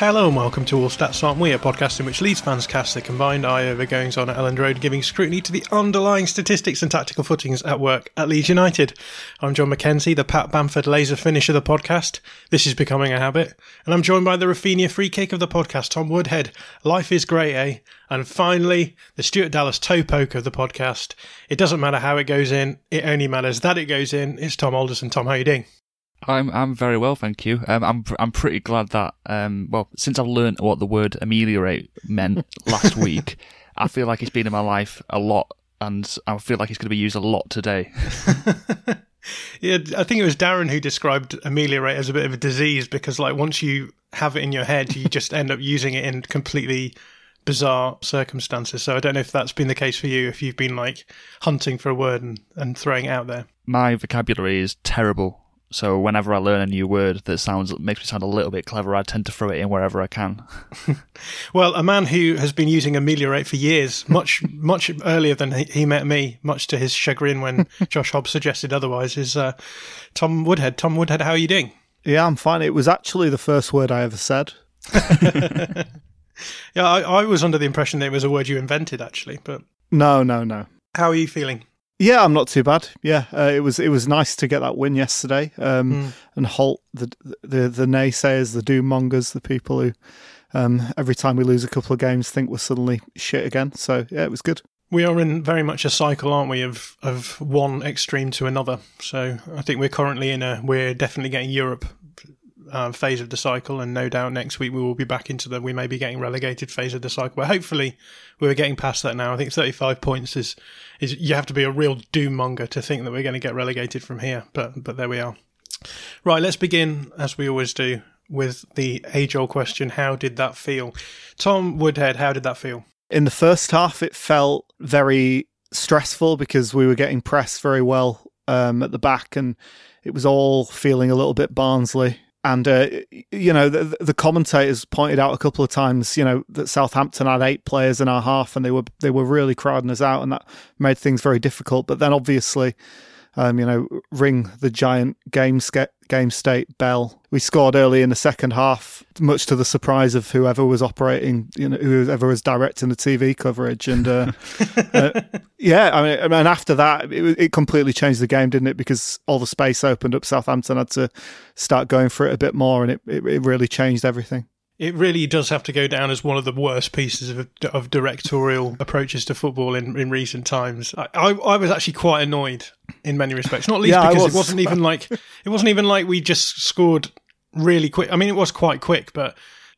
Hello and welcome to All Stats Aren't We, a podcast in which Leeds fans cast their combined eye over goings on at Elland Road, giving scrutiny to the underlying statistics and tactical footings at work at Leeds United. I'm John McKenzie, the Pat Bamford laser finish of the podcast. This is becoming a habit. And I'm joined by the Raphinha free kick of the podcast, Tom Woodhead. Life is great, eh? And finally, the Stuart Dallas toe poke of the podcast. It doesn't matter how it goes in, it only matters that it goes in. It's Tom Alderson. Tom, how you doing? I'm I'm very well, thank you. Um, I'm I'm pretty glad that um, well, since I've learned what the word ameliorate meant last week, I feel like it's been in my life a lot, and I feel like it's going to be used a lot today. yeah, I think it was Darren who described ameliorate as a bit of a disease because, like, once you have it in your head, you just end up using it in completely bizarre circumstances. So I don't know if that's been the case for you, if you've been like hunting for a word and, and throwing it out there. My vocabulary is terrible so whenever I learn a new word that sounds makes me sound a little bit clever, I tend to throw it in wherever I can. well, a man who has been using ameliorate for years, much much earlier than he, met me, much to his chagrin when Josh Hobbs suggested otherwise, is uh, Tom Woodhead. Tom Woodhead, how are you doing? Yeah, I'm fine. It was actually the first word I ever said. yeah, I, I was under the impression that it was a word you invented, actually, but no, no, no. How are you feeling? Yeah, I'm not too bad. Yeah, uh, it was it was nice to get that win yesterday um, mm. and halt the, the the naysayers, the doom mongers, the people who um, every time we lose a couple of games think we're suddenly shit again. So yeah, it was good. We are in very much a cycle, aren't we, of of one extreme to another. So I think we're currently in a we're definitely getting Europe uh, phase of the cycle, and no doubt next week we will be back into the we may be getting relegated phase of the cycle. But hopefully we're getting past that now. I think 35 points is is you have to be a real doom monger to think that we're going to get relegated from here. But but there we are. Right, let's begin as we always do with the age old question: How did that feel, Tom Woodhead? How did that feel? In the first half, it felt very stressful because we were getting pressed very well um, at the back and it was all feeling a little bit Barnsley and uh, you know the, the, commentators pointed out a couple of times you know that Southampton had eight players in our half and they were they were really crowding us out and that made things very difficult. But then obviously um, you know, ring the giant game game state bell. We scored early in the second half, much to the surprise of whoever was operating, you know, whoever was directing the TV coverage. And uh, uh, yeah, I mean, and after that, it, it, completely changed the game, didn't it? Because all the space opened up. Southampton had to start going for it a bit more, and it, it, it really changed everything it really does have to go down as one of the worst pieces of, of directorial approaches to football in, in recent times. I, I, I was actually quite annoyed in many respects, not least yeah, because was. it wasn't even like it wasn't even like we just scored really quick. I mean, it was quite quick, but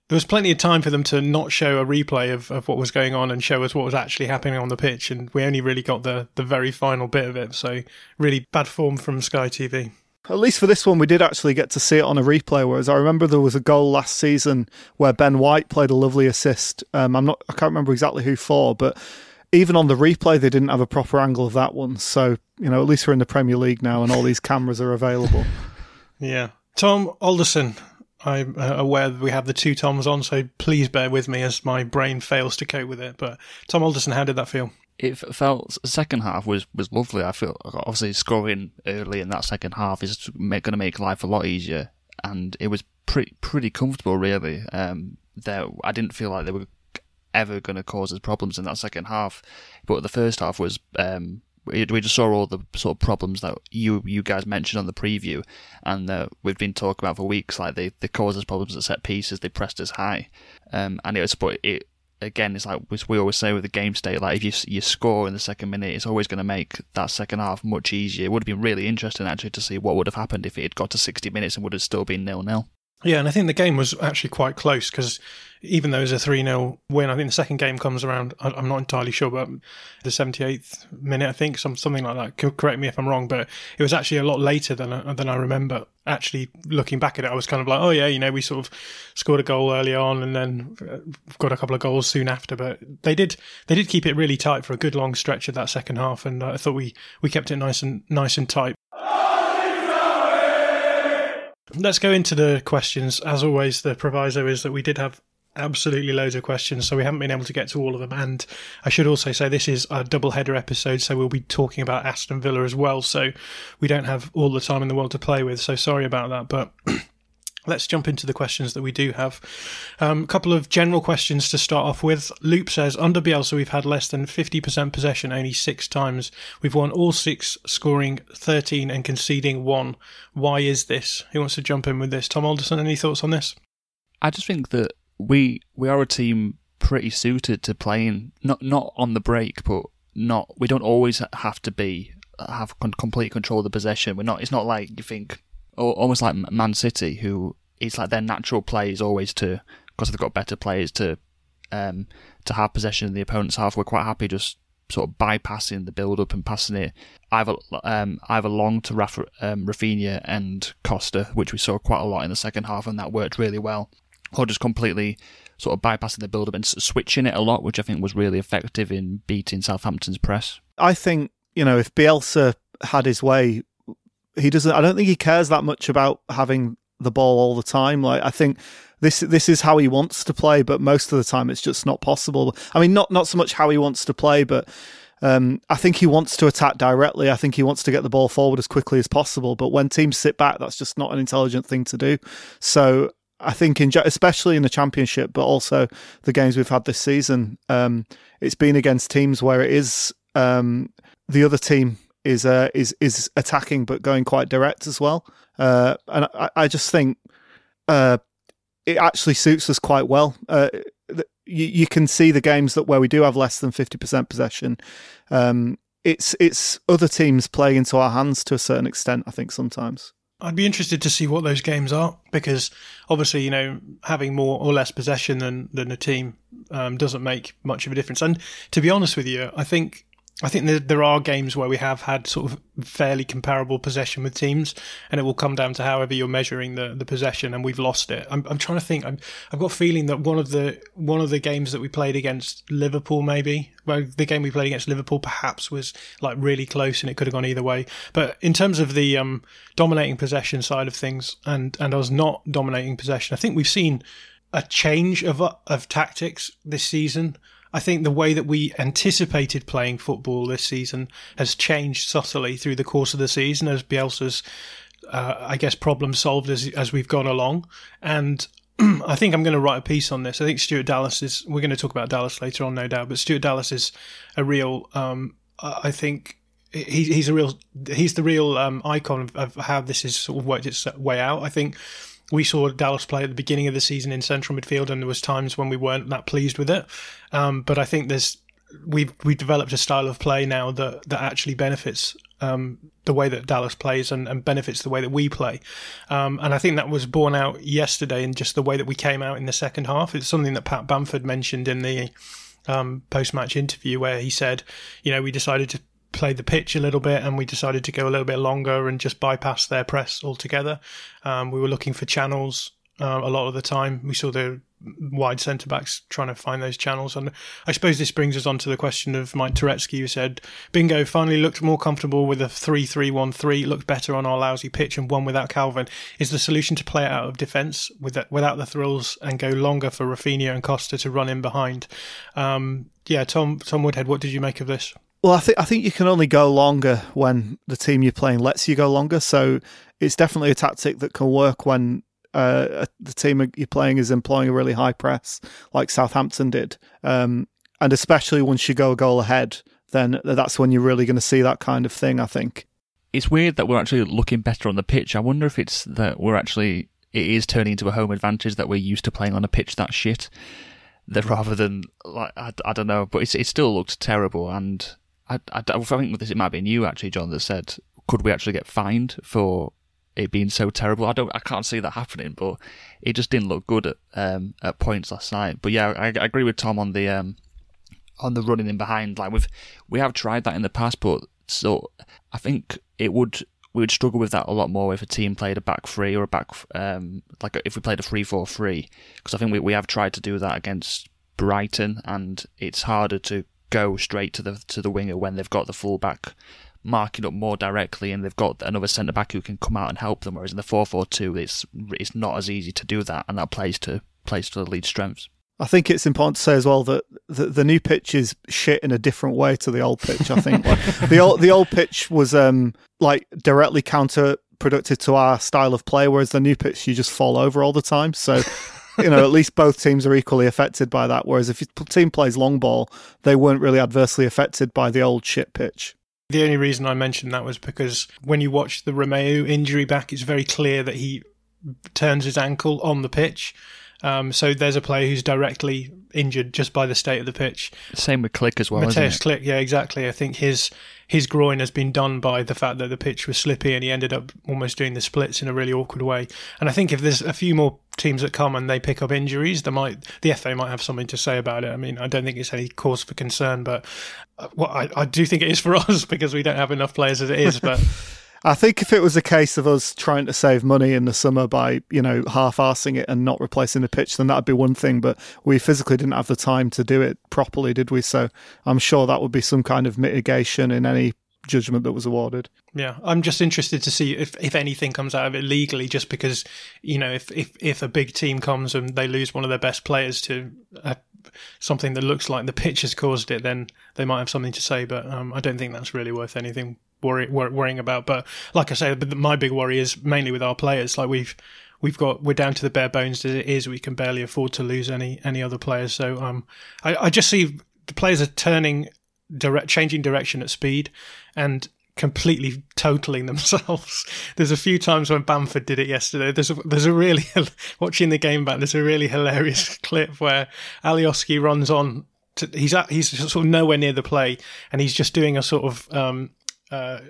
there was plenty of time for them to not show a replay of, of what was going on and show us what was actually happening on the pitch, and we only really got the the very final bit of it. So really bad form from Sky TV at least for this one, we did actually get to see it on a replay. Whereas I remember there was a goal last season where Ben White played a lovely assist. Um, I'm not, I can't remember exactly who for, but even on the replay, they didn't have a proper angle of that one. So you know, at least we're in the Premier League now, and all these cameras are available. Yeah, Tom Alderson. I'm uh, aware that we have the two Toms on, so please bear with me as my brain fails to cope with it. But Tom Alderson, how did that feel? It felt second half was was lovely. I feel obviously scoring early in that second half is going to make life a lot easier, and it was pretty pretty comfortable really. Um, there I didn't feel like they were ever going to cause us problems in that second half, but the first half was um, we just saw all the sort of problems that you you guys mentioned on the preview, and uh, we've been talking about for weeks. Like they they caused us problems at set pieces, they pressed us high, um, and it was but it again it's like we always say with the game state. Like if you you score in the second minute, it's always going to make that second half much easier. It would have been really interesting actually to see what would have happened if it had got to sixty minutes and would have still been nil nil. Yeah, and I think the game was actually quite close because even though it was a 3 0 win, I think the second game comes around, I'm not entirely sure, but the 78th minute, I think, some, something like that. Correct me if I'm wrong, but it was actually a lot later than, than I remember. Actually, looking back at it, I was kind of like, oh, yeah, you know, we sort of scored a goal early on and then uh, got a couple of goals soon after. But they did they did keep it really tight for a good long stretch of that second half. And I thought we, we kept it nice and nice and tight. Let's go into the questions. As always, the proviso is that we did have absolutely loads of questions, so we haven't been able to get to all of them. And I should also say this is a double header episode, so we'll be talking about Aston Villa as well. So we don't have all the time in the world to play with. So sorry about that, but Let's jump into the questions that we do have. A um, couple of general questions to start off with. Loop says, under Bielsa, we've had less than 50% possession only six times. We've won all six, scoring 13 and conceding one. Why is this? Who wants to jump in with this? Tom Alderson, any thoughts on this? I just think that we we are a team pretty suited to playing, not not on the break, but not, we don't always have to be, have complete control of the possession. We're not, it's not like you think, almost like Man City, who it's like their natural play is always to because they've got better players to um, to have possession in the opponent's half. We're quite happy just sort of bypassing the build up and passing it either um, either long to Rafa, um, Raphinha and Costa, which we saw quite a lot in the second half, and that worked really well, or just completely sort of bypassing the build up and switching it a lot, which I think was really effective in beating Southampton's press. I think you know if Bielsa had his way, he doesn't. I don't think he cares that much about having the ball all the time. Like I think this this is how he wants to play, but most of the time it's just not possible. I mean, not not so much how he wants to play, but um, I think he wants to attack directly. I think he wants to get the ball forward as quickly as possible. But when teams sit back, that's just not an intelligent thing to do. So I think, in, especially in the championship, but also the games we've had this season, um, it's been against teams where it is um, the other team is uh, is is attacking but going quite direct as well. Uh, and I, I, just think uh, it actually suits us quite well. Uh, you, you, can see the games that where we do have less than fifty percent possession. Um, it's it's other teams playing into our hands to a certain extent. I think sometimes. I'd be interested to see what those games are because obviously, you know, having more or less possession than than a team um, doesn't make much of a difference. And to be honest with you, I think I think there, there are games where we have had sort of fairly comparable possession with teams, and it will come down to however you're measuring the, the possession, and we've lost it. I'm, I'm trying to think. i have got a feeling that one of the one of the games that we played against Liverpool, maybe, well, the game we played against Liverpool, perhaps was like really close, and it could have gone either way. But in terms of the um, dominating possession side of things, and and us not dominating possession, I think we've seen a change of of tactics this season. I think the way that we anticipated playing football this season has changed subtly through the course of the season as Bielsa's, uh, I guess, problem solved as as we've gone along. And I think I'm going to write a piece on this. I think Stuart Dallas is. We're going to talk about Dallas later on, no doubt. But Stuart Dallas is a real. Um, I think he, he's a real. He's the real um, icon of, of how this has sort of worked its way out. I think we saw Dallas play at the beginning of the season in central midfield, and there was times when we weren't that pleased with it. Um, but I think there's we've we've developed a style of play now that that actually benefits um, the way that Dallas plays and, and, benefits the way that we play. Um, and I think that was borne out yesterday in just the way that we came out in the second half. It's something that Pat Bamford mentioned in the um, post match interview where he said, you know, we decided to played the pitch a little bit and we decided to go a little bit longer and just bypass their press altogether. Um, we were looking for channels uh, a lot of the time. We saw the wide centre backs trying to find those channels. And I suppose this brings us on to the question of Mike Turetsky, who said, Bingo finally looked more comfortable with a 3 3 1 3, looked better on our lousy pitch and won without Calvin. Is the solution to play it out of defence with without the thrills and go longer for Raphinha and Costa to run in behind? Um, yeah, Tom, Tom Woodhead, what did you make of this? Well, I think I think you can only go longer when the team you're playing lets you go longer. So it's definitely a tactic that can work when uh, the team you're playing is employing a really high press, like Southampton did, um, and especially once you go a goal ahead, then that's when you're really going to see that kind of thing. I think it's weird that we're actually looking better on the pitch. I wonder if it's that we're actually it is turning into a home advantage that we're used to playing on a pitch that shit, rather than like I, I don't know, but it still looks terrible. And I, I, I think this it might be you actually, John, that said could we actually get fined for it being so terrible. I don't, I can't see that happening, but it just didn't look good at um, at points last night. But yeah, I, I agree with Tom on the um, on the running in behind. Like we've we have tried that in the past, but so I think it would we would struggle with that a lot more if a team played a back three or a back um, like if we played a three four three because I think we we have tried to do that against Brighton, and it's harder to go straight to the to the winger when they've got the fullback marking up more directly, and they've got another centre back who can come out and help them. Whereas in the four four two, it's it's not as easy to do that, and that plays to plays to the lead strengths. I think it's important to say as well that the, the new pitch is shit in a different way to the old pitch. I think like, the old the old pitch was um like directly counterproductive to our style of play, whereas the new pitch you just fall over all the time. So. You know, at least both teams are equally affected by that. Whereas if your team plays long ball, they weren't really adversely affected by the old shit pitch. The only reason I mentioned that was because when you watch the Romeu injury back, it's very clear that he turns his ankle on the pitch. Um, so there's a player who's directly injured just by the state of the pitch. Same with Klich as well. Mateusz Klich, yeah, exactly. I think his his groin has been done by the fact that the pitch was slippy and he ended up almost doing the splits in a really awkward way. And I think if there's a few more teams that come and they pick up injuries, they might the FA might have something to say about it. I mean, I don't think it's any cause for concern, but uh, well, I, I do think it is for us because we don't have enough players as it is. But I think if it was a case of us trying to save money in the summer by, you know, half arsing it and not replacing the pitch, then that'd be one thing. But we physically didn't have the time to do it properly, did we? So I'm sure that would be some kind of mitigation in any judgment that was awarded. Yeah, I'm just interested to see if, if anything comes out of it legally, just because, you know, if, if, if a big team comes and they lose one of their best players to uh, something that looks like the pitch has caused it, then they might have something to say. But um, I don't think that's really worth anything worry, worrying about. But like I say, my big worry is mainly with our players. Like we've we've got we're down to the bare bones as it is. We can barely afford to lose any any other players. So um, I, I just see the players are turning direct, changing direction at speed, and completely totaling themselves. There's a few times when Bamford did it yesterday. There's a, there's a really watching the game back. There's a really hilarious clip where Alioski runs on. To, he's at, he's sort of nowhere near the play, and he's just doing a sort of um, uh,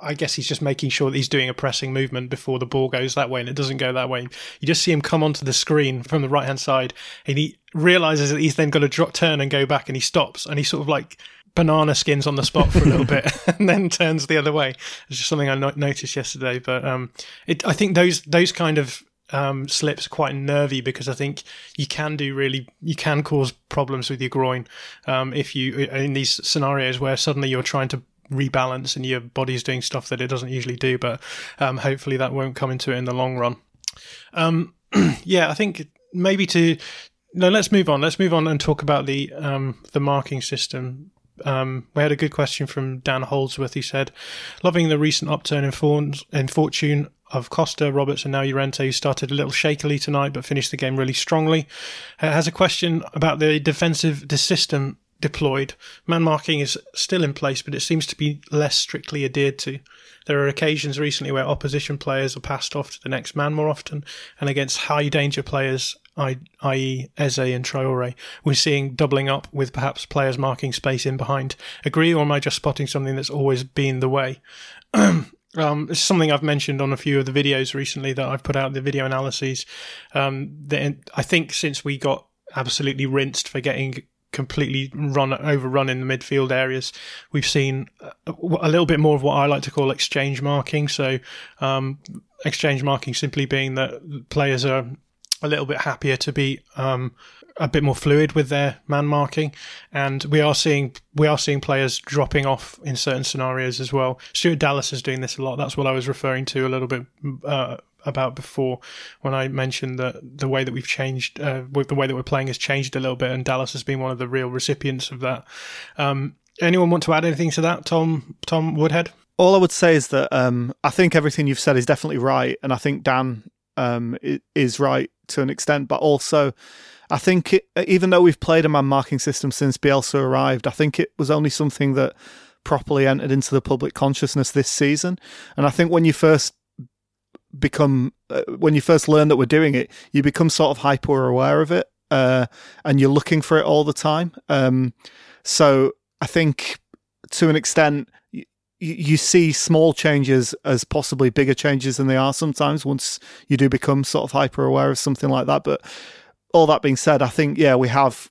I guess he's just making sure that he's doing a pressing movement before the ball goes that way and it doesn't go that way. You just see him come onto the screen from the right hand side and he realizes that he's then got to drop, turn and go back and he stops and he sort of like banana skins on the spot for a little bit and then turns the other way. It's just something I no- noticed yesterday. But um, it, I think those those kind of um, slips are quite nervy because I think you can do really you can cause problems with your groin um, if you in these scenarios where suddenly you're trying to rebalance and your body's doing stuff that it doesn't usually do. But um, hopefully that won't come into it in the long run. Um, yeah, I think maybe to no. Let's move on. Let's move on and talk about the um, the marking system. Um, we had a good question from Dan Holdsworth. He said, "Loving the recent upturn in, forms, in fortune of Costa, Roberts, and now Llorente, who started a little shakily tonight but finished the game really strongly. Uh, has a question about the defensive system deployed. Man marking is still in place, but it seems to be less strictly adhered to. There are occasions recently where opposition players are passed off to the next man more often, and against high danger players, i.e., Eze and Traore, we're seeing doubling up with perhaps players marking space in behind. Agree, or am I just spotting something that's always been the way? Um, it's something I've mentioned on a few of the videos recently that I've put out the video analyses. Um, I think since we got absolutely rinsed for getting completely run overrun in the midfield areas. We've seen a, a, little bit more of what I like to call exchange marking. So, um, exchange marking simply being that players are a little bit happier to be um, a bit more fluid with their man marking, and we are seeing we are seeing players dropping off in certain scenarios as well. Stuart Dallas is doing this a lot. That's what I was referring to a little bit uh, about before when I mentioned that the way that we've changed, uh, the way that we're playing has changed a little bit, and Dallas has been one of the real recipients of that. Um, anyone want to add anything to that, Tom? Tom Woodhead. All I would say is that um, I think everything you've said is definitely right, and I think Dan um, is right to an extent, but also I think it, even though we've played a man marking system since Bielsa arrived, I think it was only something that properly entered into the public consciousness this season. And I think when you first become, uh, when you first learn that we're doing it, you become sort of hyper aware of it, uh, and you're looking for it all the time. Um, so I think to an extent, you see small changes as possibly bigger changes than they are sometimes once you do become sort of hyper aware of something like that. But all that being said, I think yeah, we have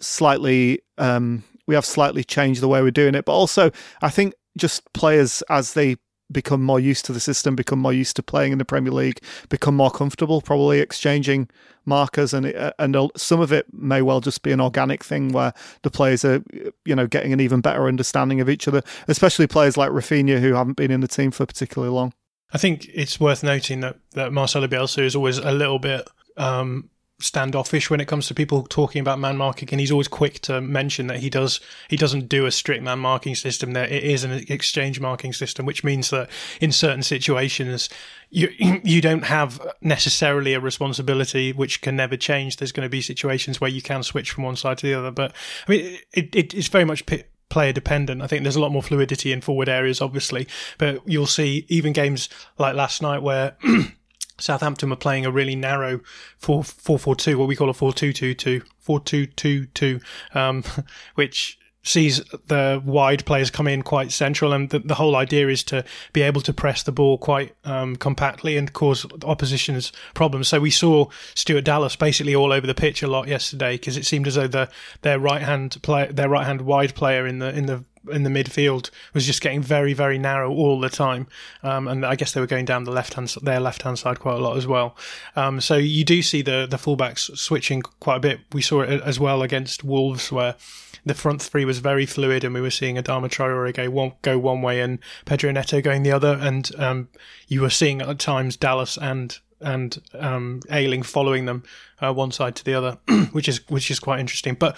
slightly um, we have slightly changed the way we're doing it, but also I think just players as they become more used to the system, become more used to playing in the Premier League, become more comfortable, probably exchanging markers, and and some of it may well just be an organic thing where the players are, you know, getting an even better understanding of each other, especially players like Raphinha who haven't been in the team for particularly long. I think it's worth noting that that Marcelo Bielsa is always a little bit um, standoffish when it comes to people talking about man marking, and he's always quick to mention that he does he doesn't do a strict man marking system. There, it is an exchange marking system, which means that in certain situations you you don't have necessarily a responsibility which can never change. There's going to be situations where you can switch from one side to the other, but I mean it, it it's very much. player dependent. I think there's a lot more fluidity in forward areas, obviously, but you'll see even games like last night where Southampton were playing a really narrow 4 4 4 2, what we call a 4 2 2 2, 4 2 2 2, um, which sees the wide players come in quite central, and the, the, whole idea is to be able to press the ball quite um, compactly and cause opposition's problems. So we saw Stuart Dallas basically all over the pitch a lot yesterday because it seemed as though the their right hand play their right hand wide player in the in the in the midfield was just getting very very narrow all the time, um, and I guess they were going down the left hand their left hand side quite a lot as well. Um, so you do see the the fullbacks switching quite a bit. We saw it as well against Wolves where the front three was very fluid, and we were seeing Adama Traore go one, go one way and Pedro Neto going the other, and um, you were seeing at times Dallas and and um, Ayling following them uh, one side to the other, which is which is quite interesting. But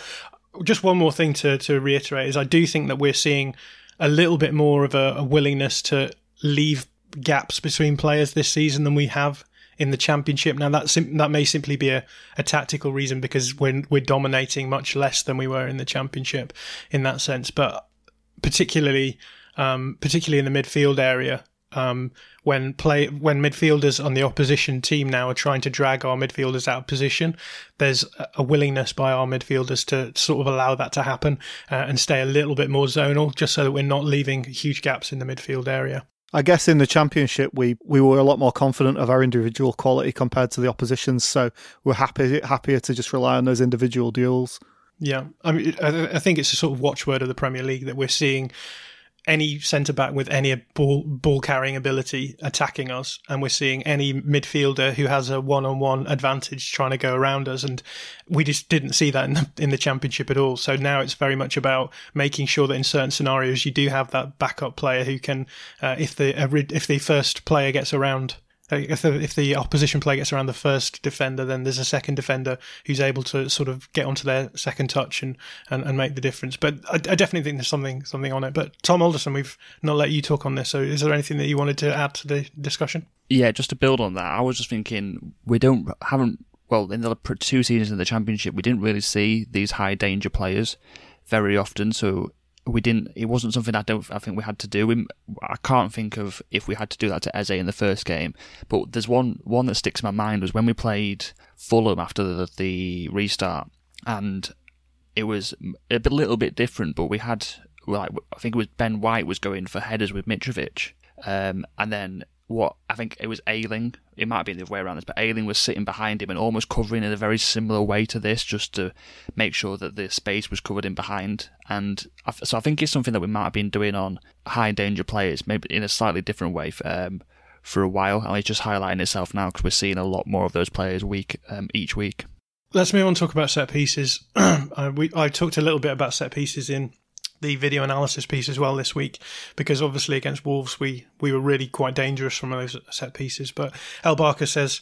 just one more thing to, to reiterate is I do think that we're seeing a little bit more of a, a willingness to leave gaps between players this season than we have in the championship. Now that sim- that may simply be a, a tactical reason because we're we're dominating much less than we were in the championship in that sense. But particularly um, particularly in the midfield area, um, when play when midfielders on the opposition team now are trying to drag our midfielders out of position, there's a willingness by our midfielders to sort of allow that to happen uh, and stay a little bit more zonal, just so that we're not leaving huge gaps in the midfield area. I guess in the championship we, we were a lot more confident of our individual quality compared to the oppositions, so we're happy happier to just rely on those individual duels. Yeah, I mean, I think it's a sort of watchword of the Premier League that we're seeing any centre back with any ball ball carrying ability attacking us, and we're seeing any midfielder who has a one on one advantage trying to go around us, and we just didn't see that in the, in the championship at all. So now it's very much about making sure that in certain scenarios you do have that backup player who can, uh, if the if the first player gets around Uh, if the, if the opposition player gets around the first defender, then there's a second defender who's able to sort of get onto their second touch and, and, and make the difference. But I, I, definitely think there's something something on it. But Tom Alderson, we've not let you talk on this. So is there anything that you wanted to add to the discussion? Yeah, just to build on that, I was just thinking we don't haven't well in the two seasons in the championship we didn't really see these high danger players very often. So we didn't. It wasn't something I don't. I think we had to do. We, I can't think of if we had to do that to Eze in the first game. But there's one one that sticks in my mind was when we played Fulham after the, the restart, and it was a little bit different. But we had like I think it was Ben White was going for headers with Mitrovic, um, and then what I think it was Ayling. It might be the other way around this, but Ayling was sitting behind him and almost covering in a very similar way to this, just to make sure that the space was covered in behind. And so I think it's something that we might have been doing on high danger players, maybe in a slightly different way. Um, for a while, and it's just highlighting itself now because we're seeing a lot more of those players week um, each week. Let's move on and talk about set pieces. uh, we, I talked a little bit about set pieces in the video analysis piece as well this week because obviously against Wolves we we were really quite dangerous from those set pieces. But El Barker says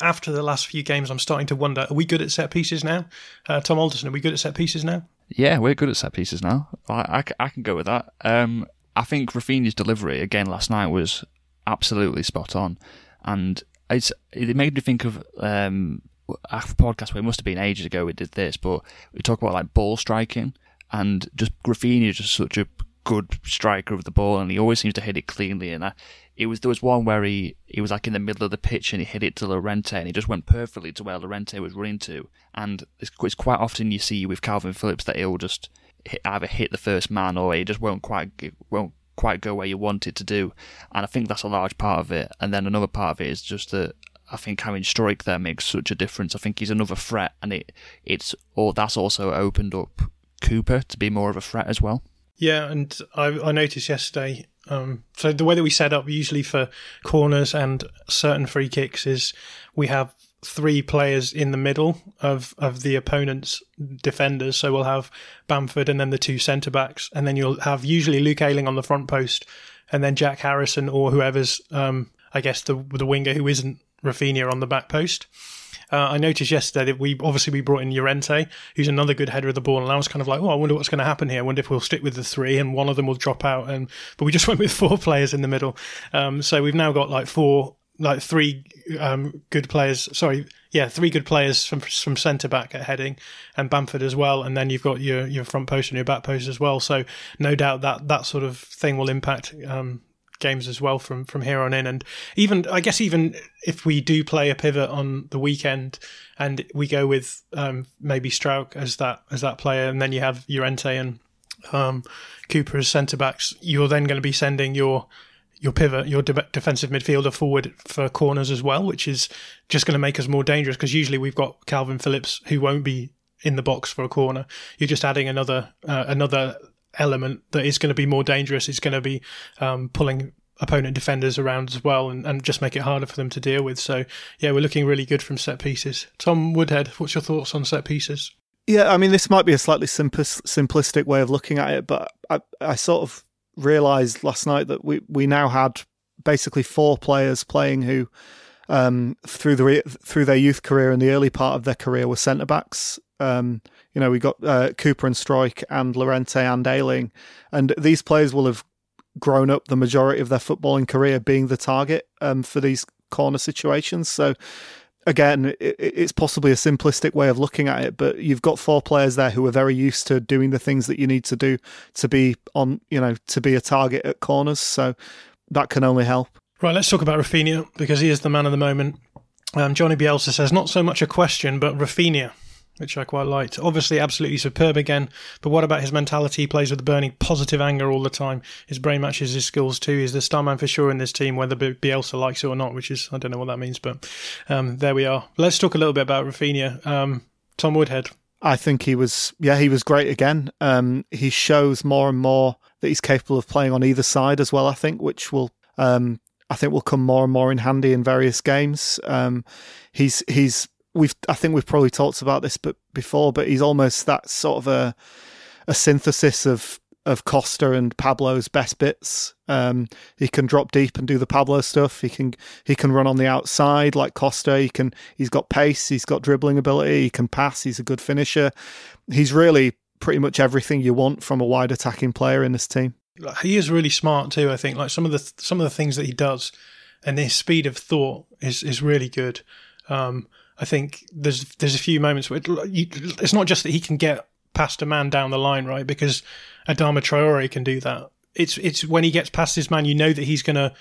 after the last few games, I'm starting to wonder: Are we good at set pieces now? Uh, Tom Alderson, are we good at set pieces now? Yeah, we're good at set pieces now. I, I, I can go with that. Um, I think Raphinha's delivery again last night was absolutely spot on, and it's it made me think of um, a podcast where it must have been ages ago we did this, but we talk about like ball striking and just Raphinha just such a good striker of the ball, and he always seems to hit it cleanly. And I, it was there was one where he he was like in the middle of the pitch and he hit it to Llorente, and he just went perfectly to where Llorente was running to. And it's, it's quite often you see with Calvin Phillips that he'll just hit, either hit the first man or he just won't quite won't quite go where you want it to do. And I think that's a large part of it. And then another part of it is just that I think having Struijk there makes such a difference. I think he's another threat, and it it's or that's also opened up Cooper to be more of a threat as well. Yeah, and I, I noticed yesterday. Um, so the way that we set up usually for corners and certain free kicks is we have three players in the middle of, of the opponent's defenders. So we'll have Bamford and then the two centre backs, and then you'll have usually Luke Ayling on the front post, and then Jack Harrison or whoever's, um, I guess the the winger who isn't Raphinha on the back post. Uh, I noticed yesterday that we obviously we brought in Llorente, who's another good header of the ball, and I was kind of like, oh, I wonder what's going to happen here. I wonder if we'll stick with the three and one of them will drop out. And but we just went with four players in the middle. Um, so we've now got like four, like three um, good players. Sorry, yeah, three good players from from centre back at heading, and Bamford as well. And then you've got your your front post and your back post as well. So no doubt that that sort of thing will impact um, games as well from from here on in. And even I guess even if we do play a pivot on the weekend and we go with um, maybe Struijk as that as that player, and then you have Llorente and um, Cooper as centre backs, you're then going to be sending your your pivot, your de- defensive midfielder forward for corners as well, which is just going to make us more dangerous because usually we've got Calvin Phillips who won't be in the box for a corner. You're just adding another uh, another element that is going to be more dangerous. It's going to be um, pulling opponent defenders around as well and, and just make it harder for them to deal with. So, yeah, we're looking really good from set pieces. Tom Woodhead, what's your thoughts on set pieces? Yeah, I mean, this might be a slightly simplistic way of looking at it, but I, I sort of realised last night that we, we now had basically four players playing who, um, through the through their youth career and the early part of their career, were centre backs. Um, you know, we got uh, Cooper and Struijk and Llorente and Ayling, and these players will have grown up the majority of their footballing career being the target um, for these corner situations. So again, it, it's possibly a simplistic way of looking at it, but you've got four players there who are very used to doing the things that you need to do to be on, you know, to be a target at corners. So that can only help. Right, let's talk about Raphinha because he is the man of the moment. Um, Johnny Bielsa says, not so much a question, but Raphinha which I quite liked. Obviously, absolutely superb again, but what about his mentality? He plays with burning positive anger all the time. His brain matches his skills too. He's the star man for sure in this team, whether Bielsa likes it or not, which is, I don't know what that means, but um, there we are. Let's talk a little bit about Raphinha. Um, Tom Woodhead. I think he was, yeah, he was great again. Um, he shows more and more that he's capable of playing on either side as well, I think, which will um, I think will come more and more in handy in various games. Um, he's he's we've I think we've probably talked about this but before, but he's almost that sort of a a synthesis of of Costa and Pablo's best bits. Um, he can drop deep and do the Pablo stuff. He can he can run on the outside like Costa. He can he's got pace. He's got dribbling ability. He can pass. He's a good finisher. He's really pretty much everything you want from a wide attacking player in this team. He is really smart too. I think like some of the some of the things that he does, and his speed of thought is is really good. Um, I think there's there's a few moments where it, it's not just that he can get past a man down the line, right? Because Adama Traore can do that. It's it's when he gets past his man, you know that he's going to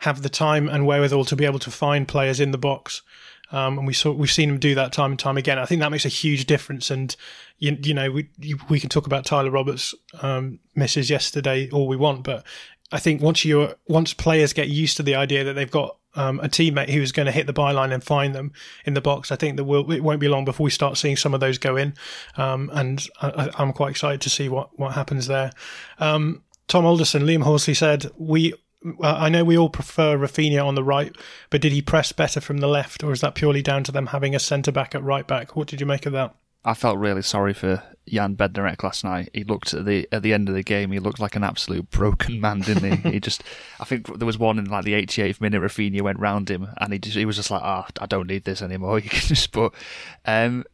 have the time and wherewithal to be able to find players in the box. Um, and we saw we've seen him do that time and time again. I think that makes a huge difference. And you, you know, we we can talk about Tyler Roberts' um, misses yesterday all we want, but I think once you once players get used to the idea that they've got um, a teammate who's going to hit the byline and find them in the box. I think that we'll, it won't be long before we start seeing some of those go in, um, and I, am quite excited to see what what happens there. Um, Tom Alderson, Liam Horsley said we well, I know we all prefer Raphinha on the right, but did he press better from the left, or is that purely down to them having a centre back at right back? What did you make of that? I felt really sorry for Jan Bednarek last night. He looked at the at the end of the game. He looked like an absolute broken man, didn't he? he just, I think there was one in like the 88th minute. Raphinha went round him, and he just he was just like, ah, oh, I don't need this anymore. You can just, but um,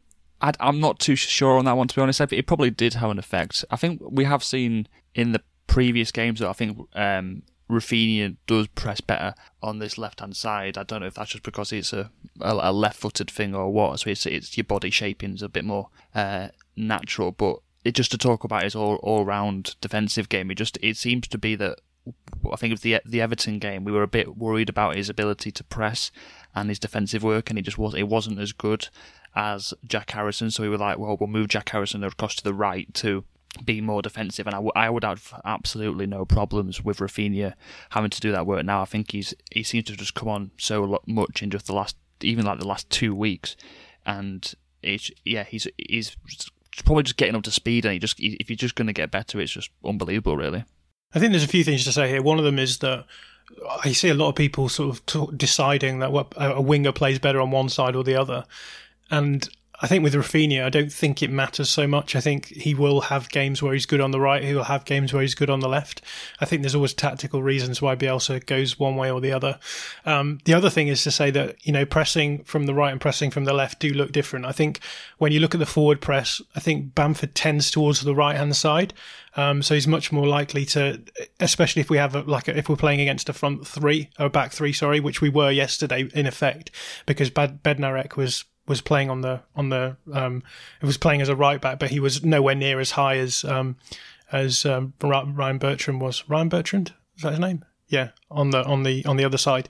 I, am not too sure on that one to be honest. It probably did have an effect. I think we have seen in the previous games that I think um, Raphinha does press better on this left hand side. I don't know if that's just because it's a, a, a left footed thing or what. So it's, it's your body shaping is a bit more uh, natural. But it just to talk about his all all round defensive game. It just it seems to be that I think was the the Everton game. We were a bit worried about his ability to press and his defensive work, and he just was it wasn't as good as Jack Harrison. So we were like, well, we'll move Jack Harrison across to the right to be more defensive, and I, w- I would have absolutely no problems with Raphinha having to do that work now. I think he's he seems to just come on so much in just the last, even like the last two weeks, and it's yeah, he's he's probably just getting up to speed, and he just if you're just going to get better, it's just unbelievable, really. I think there's a few things to say here. One of them is that I see a lot of people sort of t- deciding that a winger plays better on one side or the other, and I think with Raphinha, I don't think it matters so much. I think he will have games where he's good on the right. He will have games where he's good on the left. I think there's always tactical reasons why Bielsa goes one way or the other. Um, the other thing is to say that, you know, pressing from the right and pressing from the left do look different. I think when you look at the forward press, I think Bamford tends towards the right hand side. Um, so he's much more likely to, especially if we have a, like a, if we're playing against a front three or back three, sorry, which we were yesterday in effect, because Bad- Bednarek was was playing on the on the um, it was playing as a right back, but he was nowhere near as high as um, as um, Ryan Bertrand was. Ryan Bertrand is that his name? Yeah, on the on the on the other side,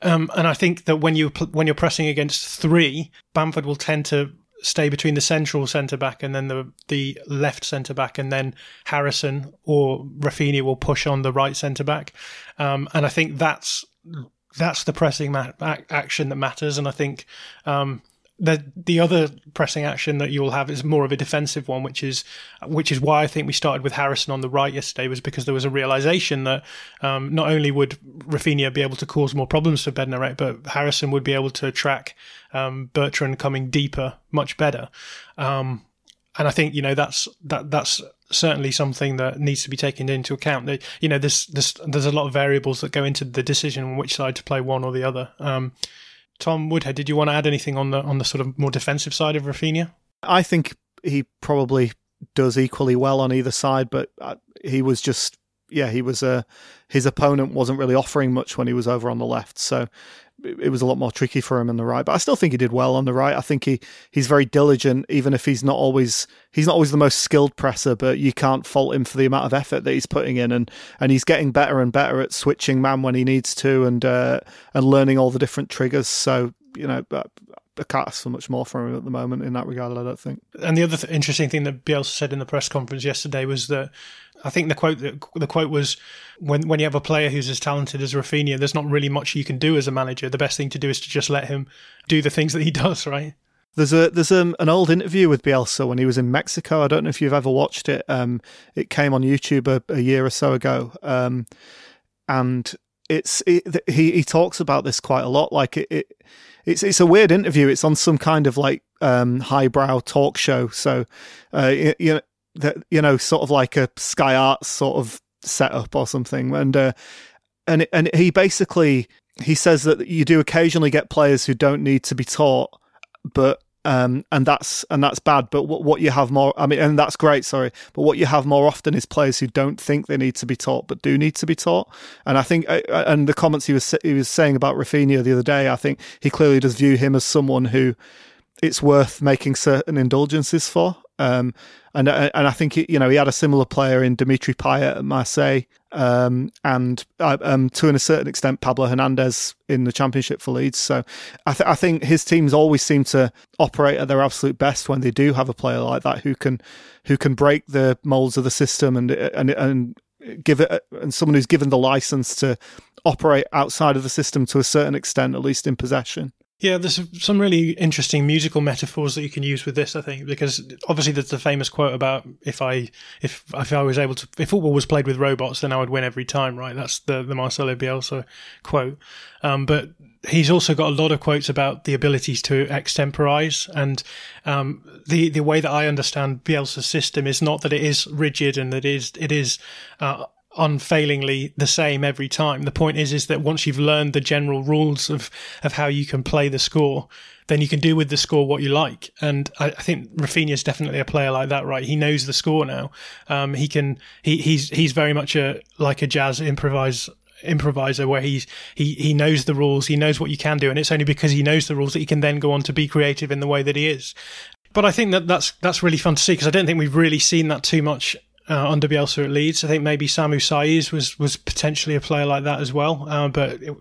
um, and I think that when you when you're pressing against three, Bamford will tend to stay between the central centre back and then the the left centre back, and then Harrison or Raphinha will push on the right centre back, um, and I think that's that's the pressing ma- action that matters, and I think um, the the other pressing action that you will have is more of a defensive one, which is which is why I think we started with Harrison on the right yesterday, was because there was a realization that um, not only would Raphinha be able to cause more problems for Bednarek, but Harrison would be able to track um, Bertrand coming deeper much better. Um, and I think you know that's that that's certainly something that needs to be taken into account. That you know there's there's there's a lot of variables that go into the decision on which side to play one or the other. Um, Tom Woodhead, did you want to add anything on the on the sort of more defensive side of Raphinha? I think he probably does equally well on either side, but uh, he was just yeah, he was uh, his opponent wasn't really offering much when he was over on the left, so it was a lot more tricky for him on the right. But I still think he did well on the right. I think he he's very diligent, even if he's not always he's not always the most skilled presser. But you can't fault him for the amount of effort that he's putting in, and and he's getting better and better at switching man when he needs to, and uh, and learning all the different triggers. So you know, I can't ask for much more from him at the moment in that regard. I don't think. And the other th- interesting thing that Bielsa said in the press conference yesterday was that I think the quote the quote was when when you have a player who's as talented as Raphinha, there's not really much you can do as a manager. The best thing to do is to just let him do the things that he does, right? There's a there's um, an old interview with Bielsa when he was in Mexico. I don't know if you've ever watched it. Um, it came on YouTube a, a year or so ago, um, and it's it, he he talks about this quite a lot. Like it, it it's it's a weird interview. It's on some kind of like um, highbrow talk show. So uh, you, you know that you know sort of like a Sky Arts sort of setup or something. And uh, and and he basically he says that you do occasionally get players who don't need to be taught, but um, and that's and that's bad. But what, what you have more, I mean, and that's great. Sorry, but what you have more often is players who don't think they need to be taught, but do need to be taught. And I think, uh, uh, and the comments he was he was saying about Raphinha the other day, I think he clearly does view him as someone who it's worth making certain indulgences for. Um, and uh, and I think he, you know he had a similar player in Dimitri Payet at Marseille, um, and uh, um, to a certain extent Pablo Hernandez in the Championship for Leeds. So I, th- I think his teams always seem to operate at their absolute best when they do have a player like that who can who can break the molds of the system and and and give it and someone who's given the license to operate outside of the system to a certain extent, at least in possession. Yeah, there's some really interesting musical metaphors that you can use with this. I think because obviously there's the famous quote about if I if if I was able to if football was played with robots, then I would win every time. Right? That's the the Marcelo Bielsa quote. Um, but he's also got a lot of quotes about the abilities to extemporize and um, the the way that I understand Bielsa's system is not that it is rigid and that it is it is uh, unfailingly the same every time. The point is, is that once you've learned the general rules of, of how you can play the score, then you can do with the score what you like. And I, I think Raphinha is definitely a player like that, right? He knows the score now. Um, he can, he, he's, he's very much a, like a jazz improvise improviser where he's he he knows the rules he knows what you can do and it's only because he knows the rules that he can then go on to be creative in the way that he is but I think that that's that's really fun to see because I don't think we've really seen that too much uh, under Bielsa at Leeds. I think maybe Samu Saiz was was potentially a player like that as well, uh, but it,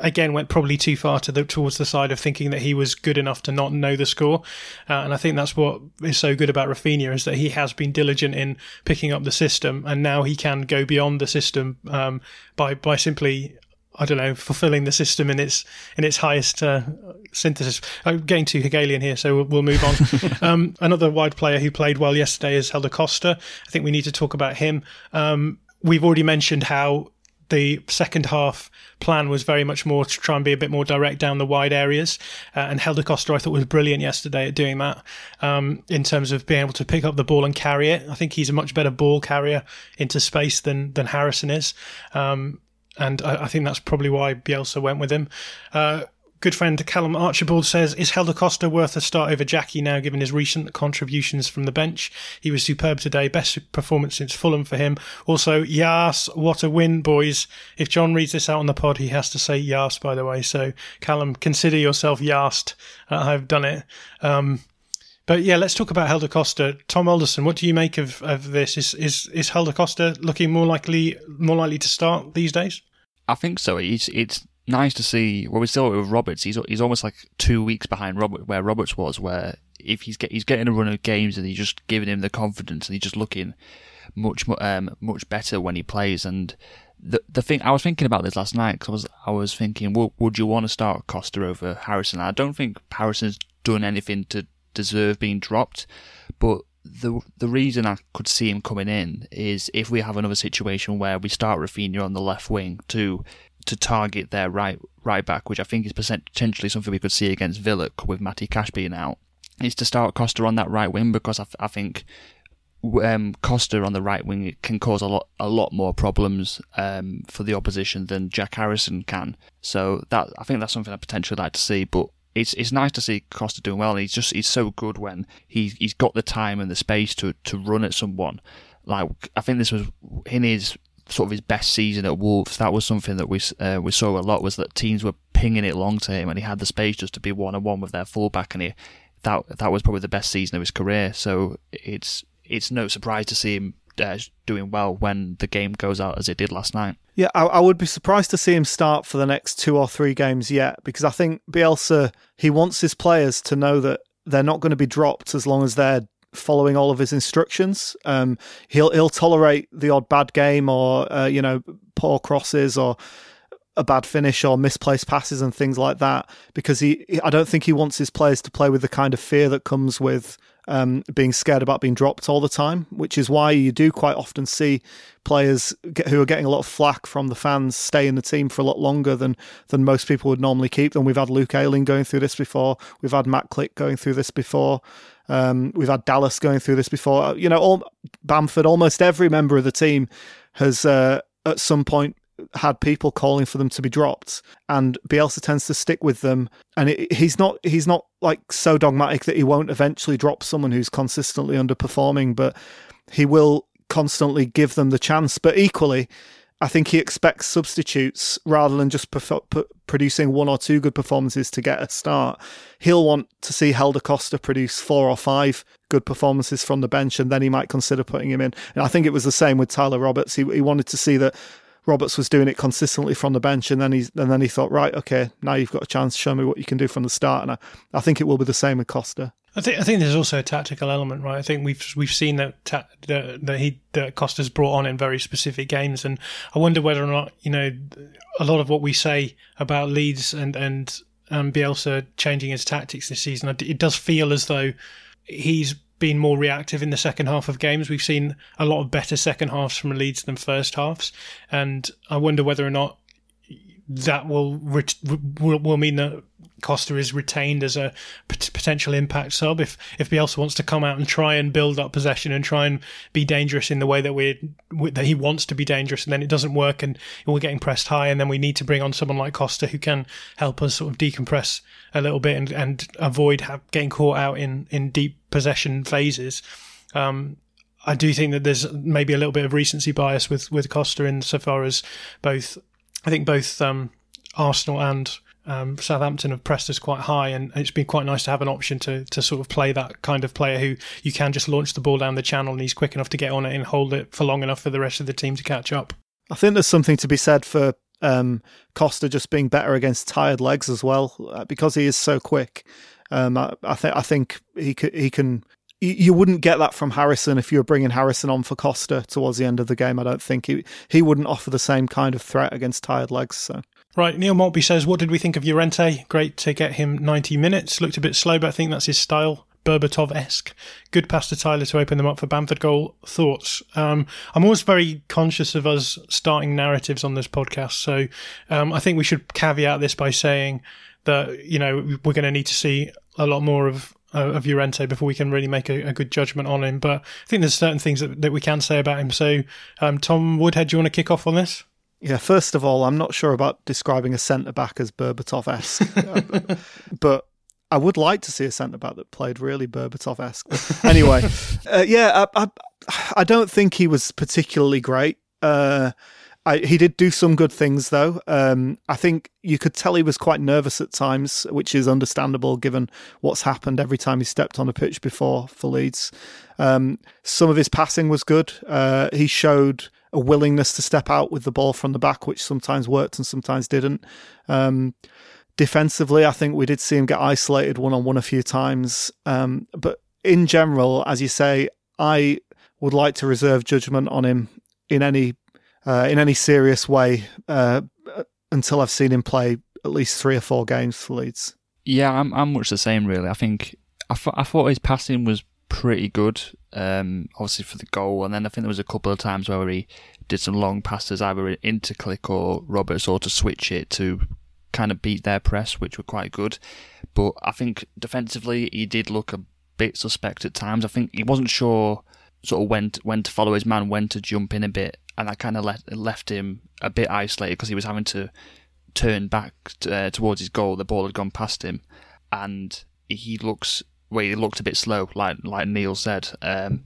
again went probably too far to the towards the side of thinking that he was good enough to not know the score. Uh, and I think that's what is so good about Raphinha is that he has been diligent in picking up the system, and now he can go beyond the system um, by by simply I don't know, fulfilling the system in its in its highest uh, synthesis. I'm getting too Hegelian here, so we'll, we'll move on. um, another wide player who played well yesterday is Helder Costa. I think we need to talk about him. Um, we've already mentioned how the second half plan was very much more to try and be a bit more direct down the wide areas. Uh, and Helder Costa, I thought, was brilliant yesterday at doing that um, in terms of being able to pick up the ball and carry it. I think he's a much better ball carrier into space than than Harrison is. Um, and I, I, think that's probably why Bielsa went with him. Uh, good friend Callum Archibald says, Is Helder Costa worth a start over Jackie now, given his recent contributions from the bench? He was superb today, best performance since Fulham for him. Also, Yas, what a win, boys. If John reads this out on the pod, he has to say Yas, by the way. So, Callum, consider yourself Yast. Uh, I've done it. Um, but yeah, let's talk about Helder Costa. Tom Alderson, what do you make of, of this? Is is is Helder Costa looking more likely more likely to start these days? I think so. It's it's nice to see. Well, we still with Roberts. He's he's almost like two weeks behind Robert where Roberts was. Where if he's get he's getting a run of games and he's just giving him the confidence and he's just looking much um much better when he plays. And the the thing I was thinking about this last night because I was I was thinking, well, would you want to start Costa over Harrison? I don't think Harrison's done anything to deserve being dropped. But the the reason I could see him coming in is if we have another situation where we start Raphinha on the left wing to to target their right right back, which I think is potentially something we could see against Villa with Matty Cash being out, is to start Costa on that right wing because I, I think um, Costa on the right wing can cause a lot a lot more problems um, for the opposition than Jack Harrison can. So that I think that's something I potentially like to see, but it's it's nice to see Costa doing well. He's just he's so good when he he's got the time and the space to to run at someone. Like I think this was in his sort of his best season at Wolves. That was something that we uh, we saw a lot was that teams were pinging it long to him, and he had the space just to be one on one with their fullback, and he that that was probably the best season of his career. So it's it's no surprise to see him uh, doing well when the game goes out as it did last night. Yeah, I, I, would be surprised to see him start for the next two or three games yet because I think Bielsa he wants his players to know that they're not going to be dropped as long as they're following all of his instructions. Um, he'll he'll tolerate the odd bad game or uh, you know poor crosses or a bad finish or misplaced passes and things like that because he I don't think he wants his players to play with the kind of fear that comes with um, being scared about being dropped all the time, which is why you do quite often see players get, who are getting a lot of flack from the fans stay in the team for a lot longer than than most people would normally keep them. We've had Luke Ayling going through this before. We've had Matt Klich going through this before. Um, we've had Dallas going through this before. You know, all, Bamford, almost every member of the team has uh, at some point had people calling for them to be dropped, and Bielsa tends to stick with them. And it, he's not he's not like so dogmatic that he won't eventually drop someone who's consistently underperforming, but he will constantly give them the chance. But equally, I think he expects substitutes rather than just producing one or two good performances to get a start. He'll want to see Helder Costa produce four or five good performances from the bench, and then he might consider putting him in. And I think it was the same with Tyler Roberts. He, he wanted to see that Roberts was doing it consistently from the bench, and then he and then he thought, right, okay, now you've got a chance. To show me what you can do from the start, and I, I think it will be the same with Costa. I think I think there's also a tactical element, right? I think we've we've seen that ta- that, that he that Costa's brought on in very specific games, and I wonder whether or not you know a lot of what we say about Leeds and and um, Bielsa changing his tactics this season. It does feel as though he's been more reactive in the second half of games. We've seen a lot of better second halves from Leeds than first halves, and I wonder whether or not that will will, will mean that Costa is retained as a potential impact sub. If if Bielsa wants to come out and try and build up possession and try and be dangerous in the way that we that he wants to be dangerous, and then it doesn't work, and we're getting pressed high, and then we need to bring on someone like Costa who can help us sort of decompress a little bit and and avoid have, getting caught out in in deep possession phases. Um, I do think that there's maybe a little bit of recency bias with with Costa in so far as both I think both um, Arsenal and um, Southampton have pressed us quite high, and it's been quite nice to have an option to to sort of play that kind of player who you can just launch the ball down the channel and he's quick enough to get on it and hold it for long enough for the rest of the team to catch up. I think there's something to be said for um, Costa just being better against tired legs as well uh, because he is so quick. Um, I, I think I think he can, he can. You wouldn't get that from Harrison if you were bringing Harrison on for Costa towards the end of the game. I don't think he he wouldn't offer the same kind of threat against tired legs. So Right, Neil Maltby says, What did we think of Llorente? Great to get him 90 minutes. Looked a bit slow, but I think that's his style. Berbatov esque. Good pass to Tyler to open them up for Bamford goal. Thoughts? Um, I'm always very conscious of us starting narratives on this podcast. So um, I think we should caveat this by saying that, you know, we're going to need to see a lot more of of Llorente before we can really make a, a, good judgment on him. But I think there's certain things that, that we can say about him. So, um, Tom Woodhead, do you want to kick off on this? Yeah, first of all, I'm not sure about describing a centre back as Berbatov esque, but I would like to see a centre back that played really Berbatov esque. Anyway, uh, yeah, I, I, I, don't think he was particularly great. Uh, I, he did do some good things though. Um, I think you could tell he was quite nervous at times, which is understandable given what's happened every time he stepped on a pitch before for Leeds. Um, some of his passing was good. Uh, he showed a willingness to step out with the ball from the back, which sometimes worked and sometimes didn't. Um, defensively, I think we did see him get isolated one on one a few times. Um, but in general, as you say, I would like to reserve judgment on him in any uh, in any serious way uh, until I've seen him play at least three or four games for Leeds. Yeah, I'm I'm much the same really. I think I, th- I thought his passing was pretty good, um, obviously for the goal. And then I think there was a couple of times where he did some long passes either into Klich or Roberts or to switch it to kind of beat their press, which were quite good. But I think defensively he did look a bit suspect at times. I think he wasn't sure sort of when to, when to follow his man, when to jump in a bit, and that kind of left left him a bit isolated because he was having to turn back uh, towards his goal. The ball had gone past him, and he looks well, he looked a bit slow, like like Neil said. Um,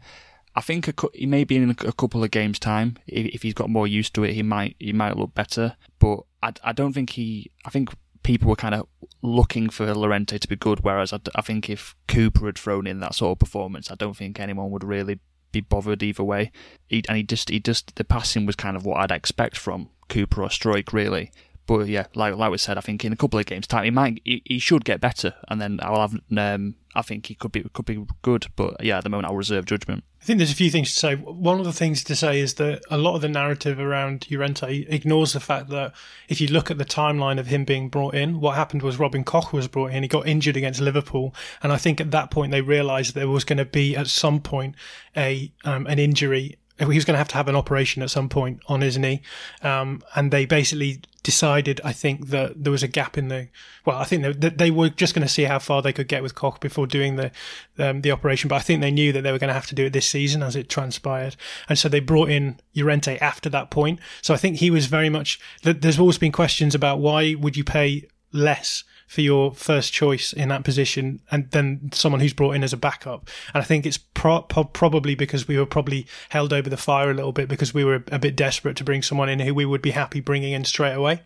I think a, he may be in a couple of games' time. If, if, he's got more used to it, he might he might look better. But I, I don't think he. I think people were kind of looking for Llorente to be good. Whereas I, I think if Cooper had thrown in that sort of performance, I don't think anyone would really bothered either way. He, and he just he just the passing was kind of what I'd expect from Cooper or Struijk really. But yeah, like like we said, I think in a couple of games' time, he might he, he should get better, and then I'll have um, I think he could be could be good. But yeah, at the moment, I'll reserve judgment. I think there's a few things to say. One of the things to say is that a lot of the narrative around Llorente ignores the fact that if you look at the timeline of him being brought in, what happened was Robin Koch was brought in. He got injured against Liverpool, and I think at that point they realised there was going to be at some point a um, an injury he was going to have to have an operation at some point on his knee. Um, and they basically decided, I think, that there was a gap in the. Well, I think they, they were just going to see how far they could get with Koch before doing the um, the operation. But I think they knew that they were going to have to do it this season as it transpired. And so they brought in Llorente after that point. So I think he was very much. There's always been questions about why would you pay less for your first choice in that position and then someone who's brought in as a backup. And I think it's pro- pro- probably because we were probably held over the fire a little bit because we were a bit desperate to bring someone in who we would be happy bringing in straight away.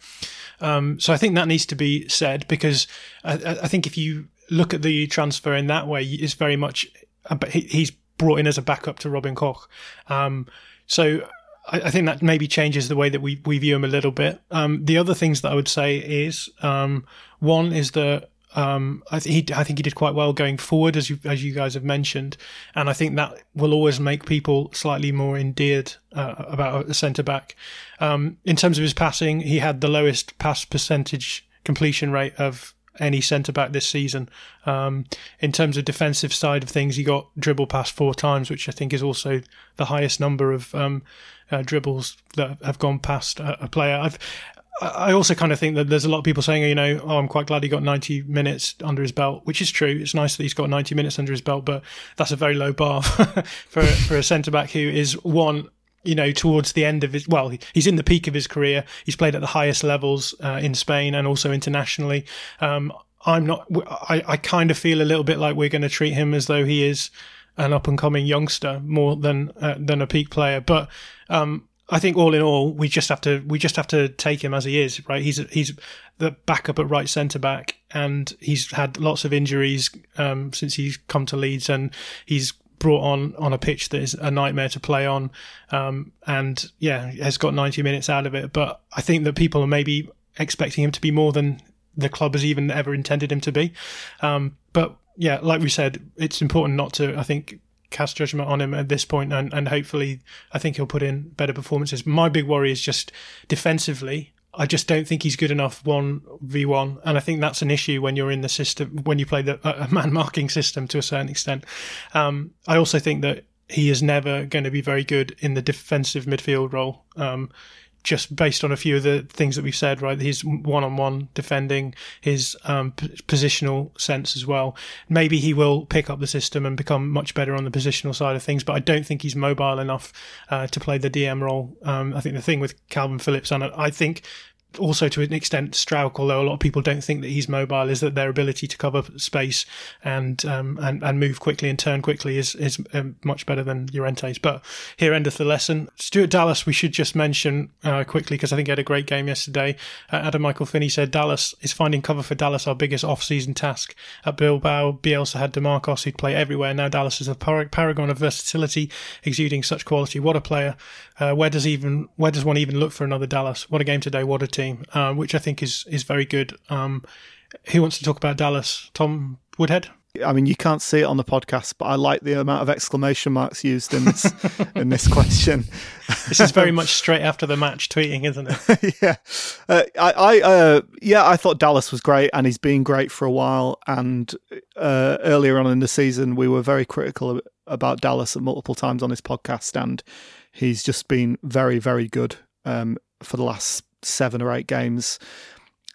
Um, so I think that needs to be said because I, I, think if you look at the transfer in that way, it's very much, he's brought in as a backup to Robin Koch. Um, so I, I, think that maybe changes the way that we, we view him a little bit. Um, the other things that I would say is um, one is that um, I, th- he, I think he did quite well going forward, as you as you guys have mentioned, and I think that will always make people slightly more endeared uh, about a centre back. Um, in terms of his passing, he had the lowest pass percentage completion rate of any centre back this season. Um, in terms of defensive side of things, he got dribble past four times, which I think is also the highest number of um, uh, dribbles that have gone past a, a player. I've I also kind of think that there's a lot of people saying, you know, oh, I'm quite glad he got 90 minutes under his belt, which is true. It's nice that he's got 90 minutes under his belt, but that's a very low bar for for a centre back who is one you know, towards the end of his, well, he's in the peak of his career. He's played at the highest levels uh, in Spain and also internationally. Um, I'm not, I, I kind of feel a little bit like we're going to treat him as though he is an up and coming youngster more than, uh, than a peak player. But, um, I think all in all, we just have to we just have to take him as he is, right? He's he's the backup at right centre back, and he's had lots of injuries um, since he's come to Leeds, and he's brought on on a pitch that is a nightmare to play on, um, and yeah, has got 90 minutes out of it. But I think that people are maybe expecting him to be more than the club has even ever intended him to be. Um, but yeah, like we said, it's important not to, I think, cast judgment on him at this point, and, and hopefully, I think he'll put in better performances. My big worry is just defensively. I just don't think he's good enough one v one, and I think that's an issue when you're in the system when you play the uh, man marking system to a certain extent. Um, I also think that he is never going to be very good in the defensive midfield role. Um, just based on a few of the things that we've said, right? His one-on-one defending, his um, p- positional sense as well. Maybe he will pick up the system and become much better on the positional side of things, but I don't think he's mobile enough uh, to play the DM role. Um, I think the thing with Calvin Phillips, and I think also to an extent Struijk, although a lot of people don't think that he's mobile, is that their ability to cover space and um, and, and move quickly and turn quickly is is um, much better than Llorente's. But here endeth the lesson. Stuart Dallas, we should just mention uh, quickly because I think he had a great game yesterday. Uh, Adam Michael Finney said Dallas is finding cover for Dallas our biggest off-season task. At Bilbao, Bielsa had DeMarcos who'd play everywhere. Now Dallas is a paragon of versatility, exuding such quality. What a player! Uh, where does even where does one even look for another Dallas? What a game today! What a team! Uh, which I think is is very good. Um, who wants to talk about Dallas? Tom Woodhead. I mean, you can't see it on the podcast, but I like the amount of exclamation marks used in this in this question. This is very much straight after the match tweeting, isn't it? yeah, uh, I, I uh, yeah, I thought Dallas was great, and he's been great for a while. And uh, earlier on in the season, we were very critical about Dallas at multiple times on his podcast, and he's just been very, very good um, for the last seven or eight games,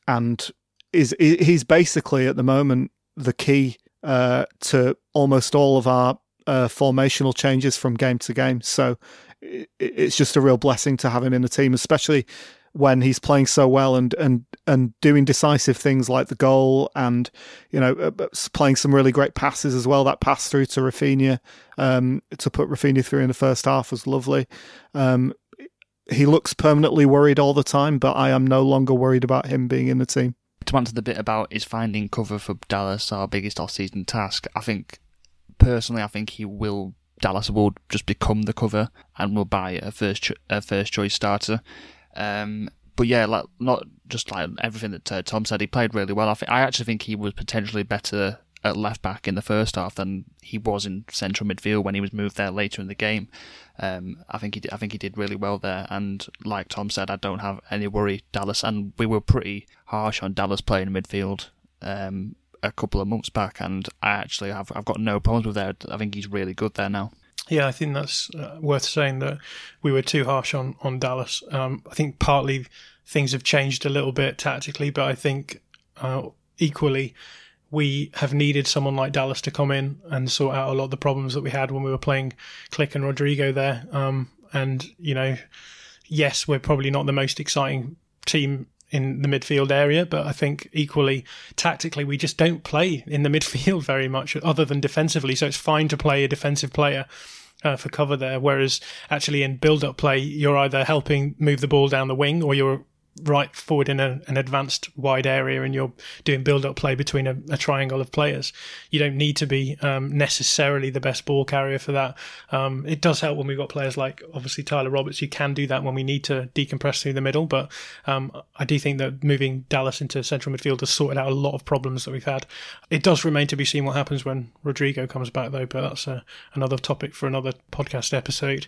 and is he's basically at the moment the key uh, to almost all of our uh, formational changes from game to game. So it's just a real blessing to have him in the team, especially when he's playing so well and and and doing decisive things like the goal and you know uh, uh, playing some really great passes as well. That pass through to Raphinha um, to put Raphinha through in the first half was lovely. Um, he looks permanently worried all the time, but I am no longer worried about him being in the team. To answer the bit about is finding cover for Dallas our biggest off-season task, I think personally, I think he will. Dallas will just become the cover and will buy a first cho- a first choice starter. Um, but yeah, like not just like everything that uh, Tom said, he played really well. I think I actually think he was potentially better at left back in the first half than he was in central midfield when he was moved there later in the game. Um, I think he did, I think he did really well there. And like Tom said, I don't have any worry Dallas, and we were pretty harsh on Dallas playing midfield. Um, a couple of months back, and I actually have I've got no problems with that. I think he's really good there now. Yeah, I think that's uh, worth saying that we were too harsh on on Dallas. Um, I think partly things have changed a little bit tactically, but I think uh, equally we have needed someone like Dallas to come in and sort out a lot of the problems that we had when we were playing Klich and Rodrigo there. Um, and you know, yes, we're probably not the most exciting team in the midfield area, but I think equally tactically we just don't play in the midfield very much other than defensively. So it's fine to play a defensive player uh, for cover there. Whereas actually in build up play, you're either helping move the ball down the wing or you're right forward in a, an advanced wide area and you're doing build up play between a, a, triangle of players. You don't need to be um, necessarily the best ball carrier for that. Um, it does help when we've got players like obviously Tyler Roberts. You can do that when we need to decompress through the middle, but um, I do think that moving Dallas into central midfield has sorted out a lot of problems that we've had. It does remain to be seen what happens when Rodrigo comes back though, but that's uh, another topic for another podcast episode.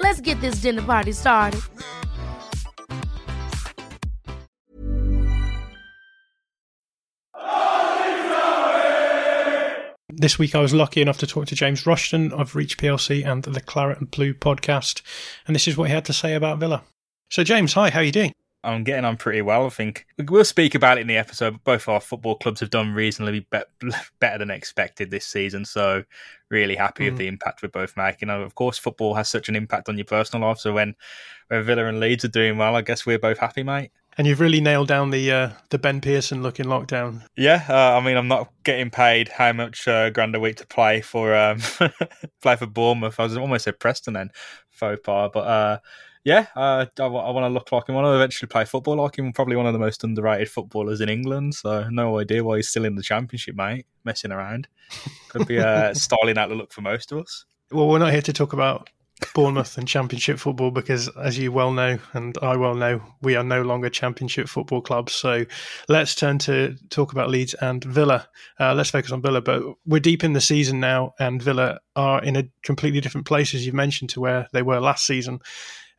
Let's get this dinner party started. This week I was lucky enough to talk to James Rushton of Reach PLC and the Claret and Blue podcast, and this is what he had to say about Villa. So, James, hi, how are you doing? I'm getting on pretty well. I think we'll speak about it in the episode. But both our football clubs have done reasonably be- better than expected this season, so really happy mm. with the impact we're both making. And of course, football has such an impact on your personal life. So when when Villa and Leeds are doing well, I guess we're both happy, mate. And you've really nailed down the uh, the Ben Pearson look in lockdown. Yeah, uh, I mean, I'm not getting paid how much uh, grand a week to play for um, play for Bournemouth. I was almost at Preston then, faux pas, but uh, yeah, uh, I, I want to look like him. I want to eventually play football like him. Probably one of the most underrated footballers in England. So no idea why he's still in the Championship, mate. Messing around could be a styling outlook for most of us. Well, we're not here to talk about Bournemouth and Championship football because, as you well know, and I well know, we are no longer Championship football clubs. So let's turn to talk about Leeds and Villa. Uh, let's focus on Villa, but we're deep in the season now, and Villa are in a completely different place, as you've mentioned, to where they were last season.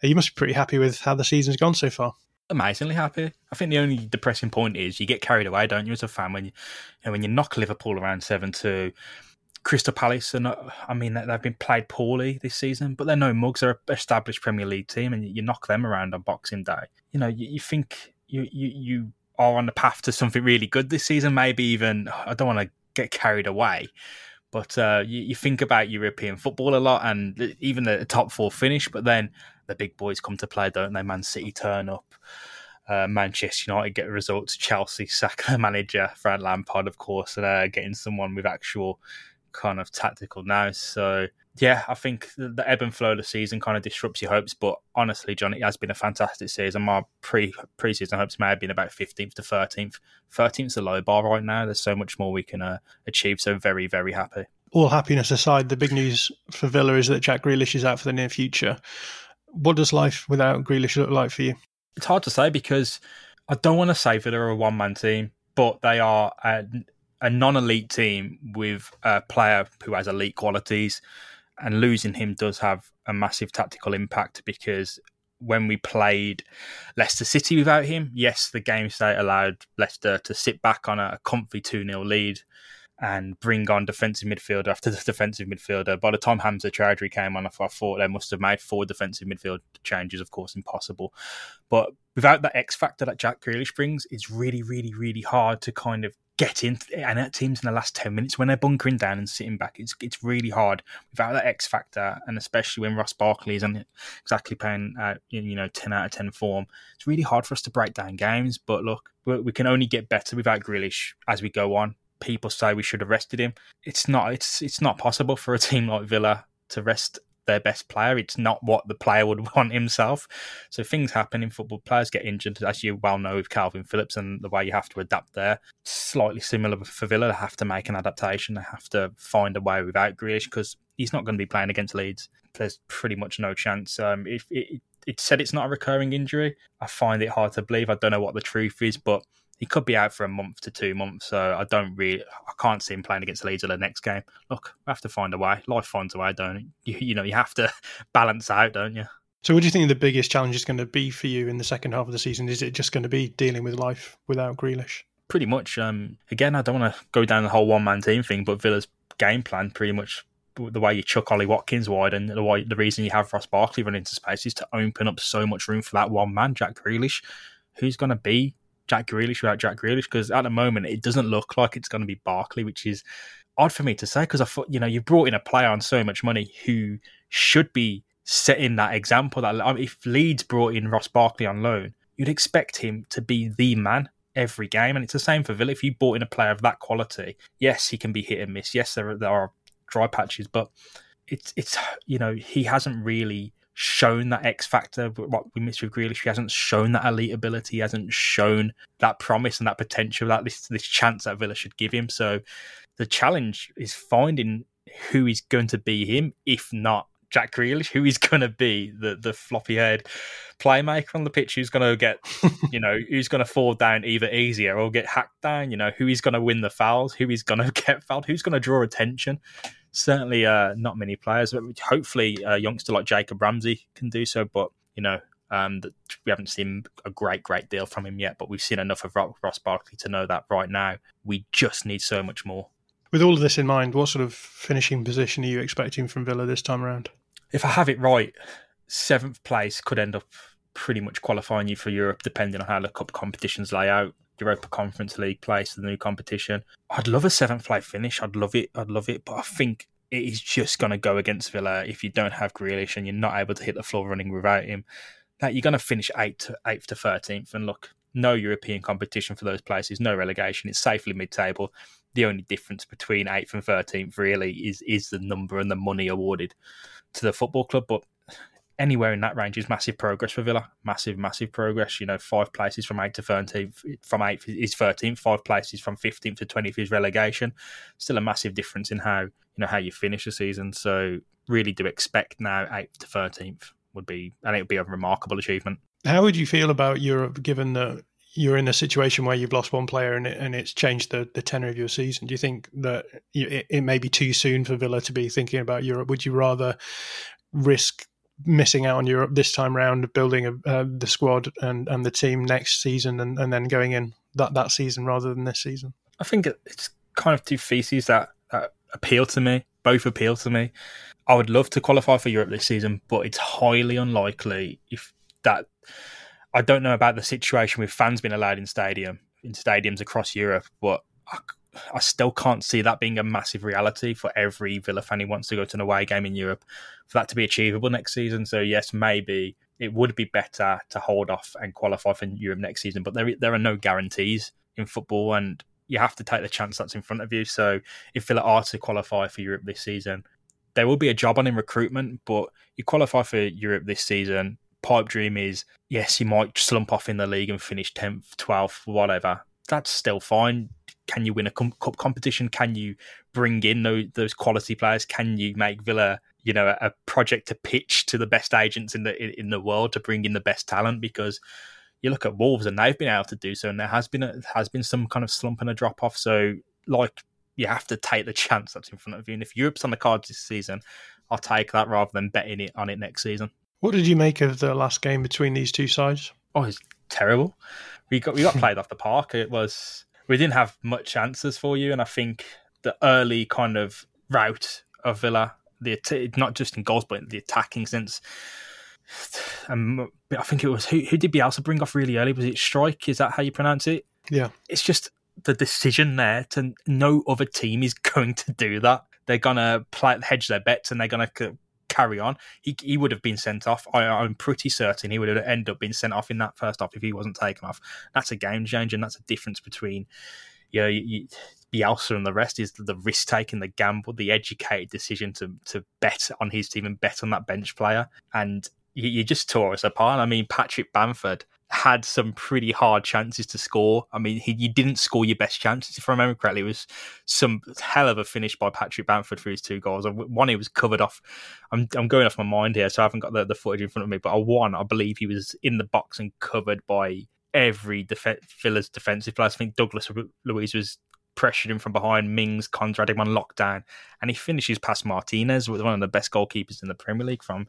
You must be pretty happy with how the season's gone so far. Amazingly happy. I think the only depressing point is you get carried away, don't you, as a fan when you, you know, when you knock Liverpool around seven two. Crystal Palace, and I mean they've been played poorly this season, but they're no mugs. They're an established Premier League team, and you knock them around on Boxing Day. You know, you, you think you, you you are on the path to something really good this season. Maybe even I don't want to get carried away, but uh, you, you, think about European football a lot, and even the top four finish. But then the big boys come to play, don't they? Man City turn up. Uh, Manchester United get results. Chelsea sack the manager, Frank Lampard, of course, and uh, getting someone with actual kind of tactical now. So yeah, I think the ebb and flow of the season kind of disrupts your hopes. But honestly, John, it has been a fantastic season. My pre preseason hopes may have been about fifteenth to thirteenth. Thirteenth's a low bar right now. There's so much more we can uh, achieve. So very, very happy. All happiness aside, the big news for Villa is that Jack Grealish is out for the near future. What does life without Grealish look like for you? It's hard to say because I don't want to say Villa are a one man team, but they are a, a non elite team with a player who has elite qualities and losing him does have a massive tactical impact because when we played Leicester City without him, yes, the game state allowed Leicester to sit back on a comfy 2 0 lead and bring on defensive midfielder after the defensive midfielder. By the time Hamza Choudhury came on, I thought they must have made four defensive midfield changes, of course, impossible. But without that X factor that Jack Grealish brings, it's really, really, really hard to kind of get in and at teams in the last 10 minutes when they're bunkering down and sitting back. It's it's really hard without that X factor, and especially when Ross Barkley is on exactly playing uh, at you know 10 out of 10 form. It's really hard for us to break down games. But look, we can only get better without Grealish as we go on. People say we should have rested him. It's not. It's it's not possible for a team like Villa to rest their best player. It's not what the player would want himself. So things happen in football. Players get injured, as you well know with Calvin Phillips and the way you have to adapt there. Slightly similar for Villa. They have to make an adaptation. They have to find a way without Grealish because he's not going to be playing against Leeds. There's pretty much no chance. Um, if it, it said it's not a recurring injury, I find it hard to believe. I don't know what the truth is, but he could be out for a month to two months. So I don't really, I can't see him playing against Leeds in the next game. Look, we have to find a way. Life finds a way, don't it? You, you know, you have to balance out, don't you? So, what do you think the biggest challenge is going to be for you in the second half of the season? Is it just going to be dealing with life without Grealish? Pretty much. Um, again, I don't want to go down the whole one man team thing, but Villa's game plan pretty much the way you chuck Ollie Watkins wide and the, way, the reason you have Ross Barkley run into space is to open up so much room for that one man, Jack Grealish who's going to be Jack Grealish without Jack Grealish? Because at the moment, it doesn't look like it's going to be Barkley, which is odd for me to say because I thought, you know, you brought in a player on so much money who should be setting that example. That I mean, if Leeds brought in Ross Barkley on loan, you'd expect him to be the man every game. And it's the same for Villa. If you bought in a player of that quality, yes, he can be hit and miss. Yes, there are, there are dry patches, but it's it's you know he hasn't really shown that X factor. What we missed with Grealish, he hasn't shown that elite ability. He hasn't shown that promise and that potential, that this this chance that Villa should give him. So the challenge is finding who is going to be him, if not Jack Grealish, who is going to be the the floppy head playmaker on the pitch, who's going to get, you know, who's going to fall down either easier or get hacked down, you know, who is going to win the fouls, who is going to get fouled, who's going to draw attention certainly uh, not many players. But hopefully, a youngster like Jacob Ramsey can do so. But you know, um, we haven't seen a great, great deal from him yet. But we've seen enough of Ross Barkley to know that right now we just need so much more. With all of this in mind, what sort of finishing position are you expecting from Villa this time around? If I have it right, seventh place could end up pretty much qualifying you for Europe, depending on how the cup competitions lay out. Europa Conference League place, the new competition. I'd love a seventh place finish. I'd love it. I'd love it. But I think it is just going to go against Villa if you don't have Grealish and you're not able to hit the floor running without him. That you're going to finish eighth to eighth to thirteenth, and look, no European competition for those places, no relegation. It's safely mid-table. The only difference between eighth and thirteenth really is is the number and the money awarded to the football club. But anywhere in that range is massive progress for Villa. Massive, massive progress. You know, five places from eight to thirteenth. From eighth is thirteenth. Five places from fifteenth to twentieth is relegation. Still a massive difference in how you know how you finish the season. So really, do expect now eighth to thirteenth would be, and it would be a remarkable achievement. How would you feel about Europe, given that you're in a situation where you've lost one player and, it, and it's changed the, the tenor of your season? Do you think that it, it may be too soon for Villa to be thinking about Europe? Would you rather risk missing out on Europe this time round, building a, uh, the squad and, and the team next season, and, and then going in that, that season rather than this season? I think it's kind of two theses that, that appeal to me. Both appeal to me. I would love to qualify for Europe this season, but it's highly unlikely if that. I don't know about the situation with fans being allowed in stadium in stadiums across Europe, but I, I still can't see that being a massive reality for every Villa fan who wants to go to an away game in Europe for that to be achievable next season. So yes, maybe it would be better to hold off and qualify for Europe next season, but there there are no guarantees in football, and you have to take the chance that's in front of you. So if Villa are to qualify for Europe this season, there will be a job on in recruitment, but you qualify for Europe this season. Pipe dream is yes, you might slump off in the league and finish tenth, twelfth, whatever. That's still fine can you win a cup competition? Can you bring in those, those quality players? Can you make Villa, you know, a, a project to pitch to the best agents in the in the world to bring in the best talent? Because you look at Wolves and they've been able to do so, and there has been a, has been some kind of slump and a drop off. So, like, you have to take the chance that's in front of you. And if Europe's on the cards this season, I'll take that rather than betting it on it next season. What did you make of the last game between these two sides? Oh, it's terrible. We got we got played off the park. It was we didn't have much answers for you, and I think the early kind of route of Villa, the not just in goals but in the attacking sense. Um, I think it was who, who did Bielsa bring off really early? Was it Struijk? Is that how you pronounce it? Yeah. It's just the decision there to no other team is going to do that. They're gonna play hedge their bets and they're gonna carry on. He he would have been sent off. I, am pretty certain he would have ended up being sent off in that first half if he wasn't taken off. That's a game changer, and that's a difference between you know you, Bielsa and the rest is the risk taking, the gamble, the educated decision to to bet on his team and bet on that bench player. And you, you just tore us apart. I mean, Patrick Bamford had some pretty hard chances to score. I mean, he, you didn't score your best chances, if I remember correctly. It was some hell of a finish by Patrick Bamford for his two goals. One, he was covered off. I'm, I'm going off my mind here, so I haven't got the, the footage in front of me. But one, I believe he was in the box and covered by every def- Villa's defensive player. I think Douglas Luiz was pressured him from behind. Mings, Konsa him on lockdown, and he finishes past Martinez with one of the best goalkeepers in the Premier League from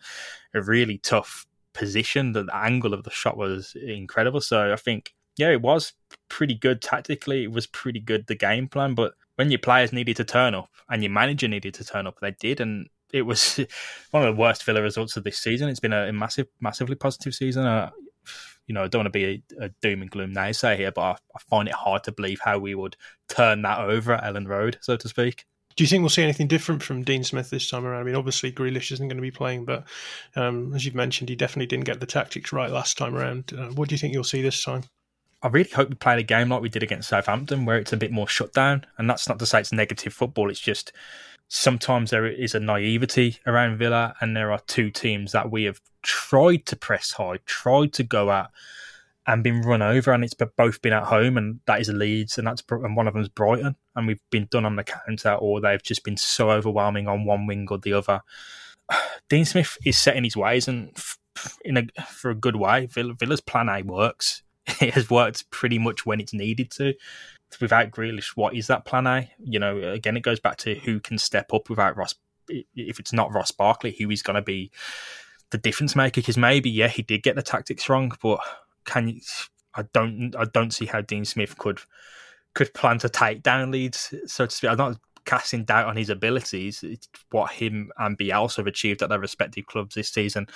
a really tough position. that The angle of the shot was incredible. So I think, yeah, it was pretty good tactically. It was pretty good the game plan. But when your players needed to turn up and your manager needed to turn up, they did, and it was one of the worst Villa results of this season. It's been a, massive, massively positive season. Uh, you know, I don't want to be a, a doom and gloom naysayer here, but I, I, find it hard to believe how we would turn that over at Elland Road, so to speak. Do you think we'll see anything different from Dean Smith this time around? I mean, obviously Grealish isn't going to be playing, but um, as you've mentioned, he definitely didn't get the tactics right last time around. Uh, what do you think you'll see this time? I really hope we play a game like we did against Southampton, where it's a bit more shut down. And that's not to say it's negative football. It's just sometimes there is a naivety around Villa, and there are two teams that we have tried to press high, tried to go at, and been run over, and it's both been at home, and that is Leeds, and that's and one of them is Brighton, and we've been done on the counter, or they've just been so overwhelming on one wing or the other. Dean Smith is setting his ways, and in a for a good way. Villa, Villa's plan A works. It has worked pretty much when it's needed to. Without Grealish, what is that plan A? You know, again, it goes back to who can step up without Ross. If it's not Ross Barkley, who is going to be the difference maker? Because maybe, yeah, he did get the tactics wrong, but can you? I don't. I don't see how Dean Smith could could plan to take down Leeds, so to speak. I'm not casting doubt on his abilities. It's what him and Bielsa have achieved at their respective clubs this season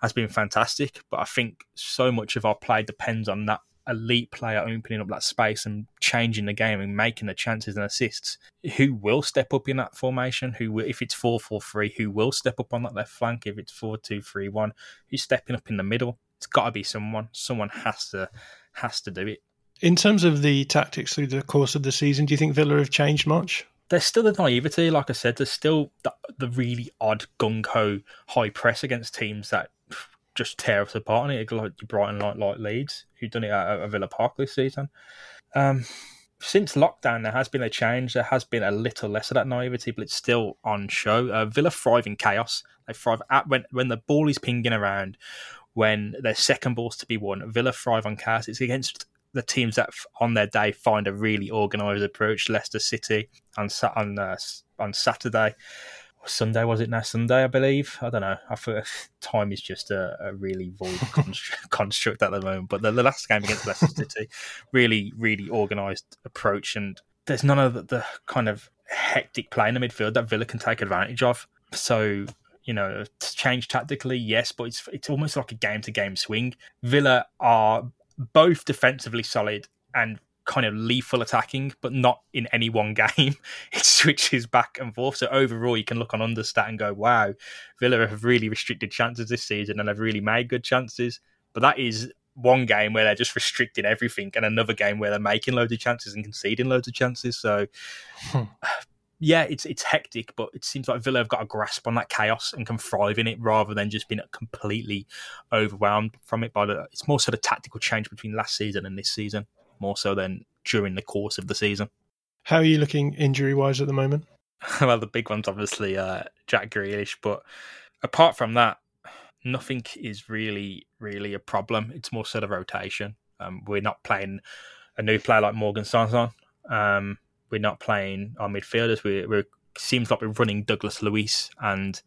has been fantastic. But I think so much of our play depends on that elite player opening up that space and changing the game and making the chances and assists. Who will step up in that formation? Who, if it's four four three, who will step up on that left flank? If it's four two three one, who's stepping up in the middle? It's got to be someone. Someone has to has to do it. In terms of the tactics through the course of the season, do you think Villa have changed much? There's still the naivety, like I said. There's still the, the really odd gung ho high press against teams that just tear us apart. And it like Brighton, like like Leeds, who've done it at, at Villa Park this season. Um, since lockdown, there has been a change. There has been a little less of that naivety, but it's still on show. Uh, Villa thrive in chaos. They thrive at when when the ball is pinging around, when their second balls to be won. Villa thrive on chaos. It's against the teams that on their day find a really organised approach. Leicester City on on uh, on Saturday. Sunday was it now? Sunday, I believe. I don't know. I feel time is just a, a really void construct, construct, at the moment. But the, the, last game against Leicester City, really, really organised approach, and there's none of the, the, kind of hectic play in the midfield that Villa can take advantage of. So you know, change tactically, yes, but it's it's almost like a game to game swing. Villa are both defensively solid and kind of lethal attacking, but not in any one game. It switches back and forth. So overall, you can look on understat and go, "Wow, Villa have really restricted chances this season, and they've really made good chances." But that is one game where they're just restricting everything, and another game where they're making loads of chances and conceding loads of chances. So. Hmm. Yeah, it's it's hectic, but it seems like Villa have got a grasp on that chaos and can thrive in it rather than just being completely overwhelmed from it. By the, it's more sort of tactical change between last season and this season more so than during the course of the season. How are you looking injury wise at the moment? well, the big one's obviously uh, Jack Grealish, but apart from that, nothing is really, really a problem. It's more sort of rotation. Um, we're not playing a new player like Morgan Sanson. Um, we're not playing our midfielders. We, we're seems like we're running Douglas Luiz and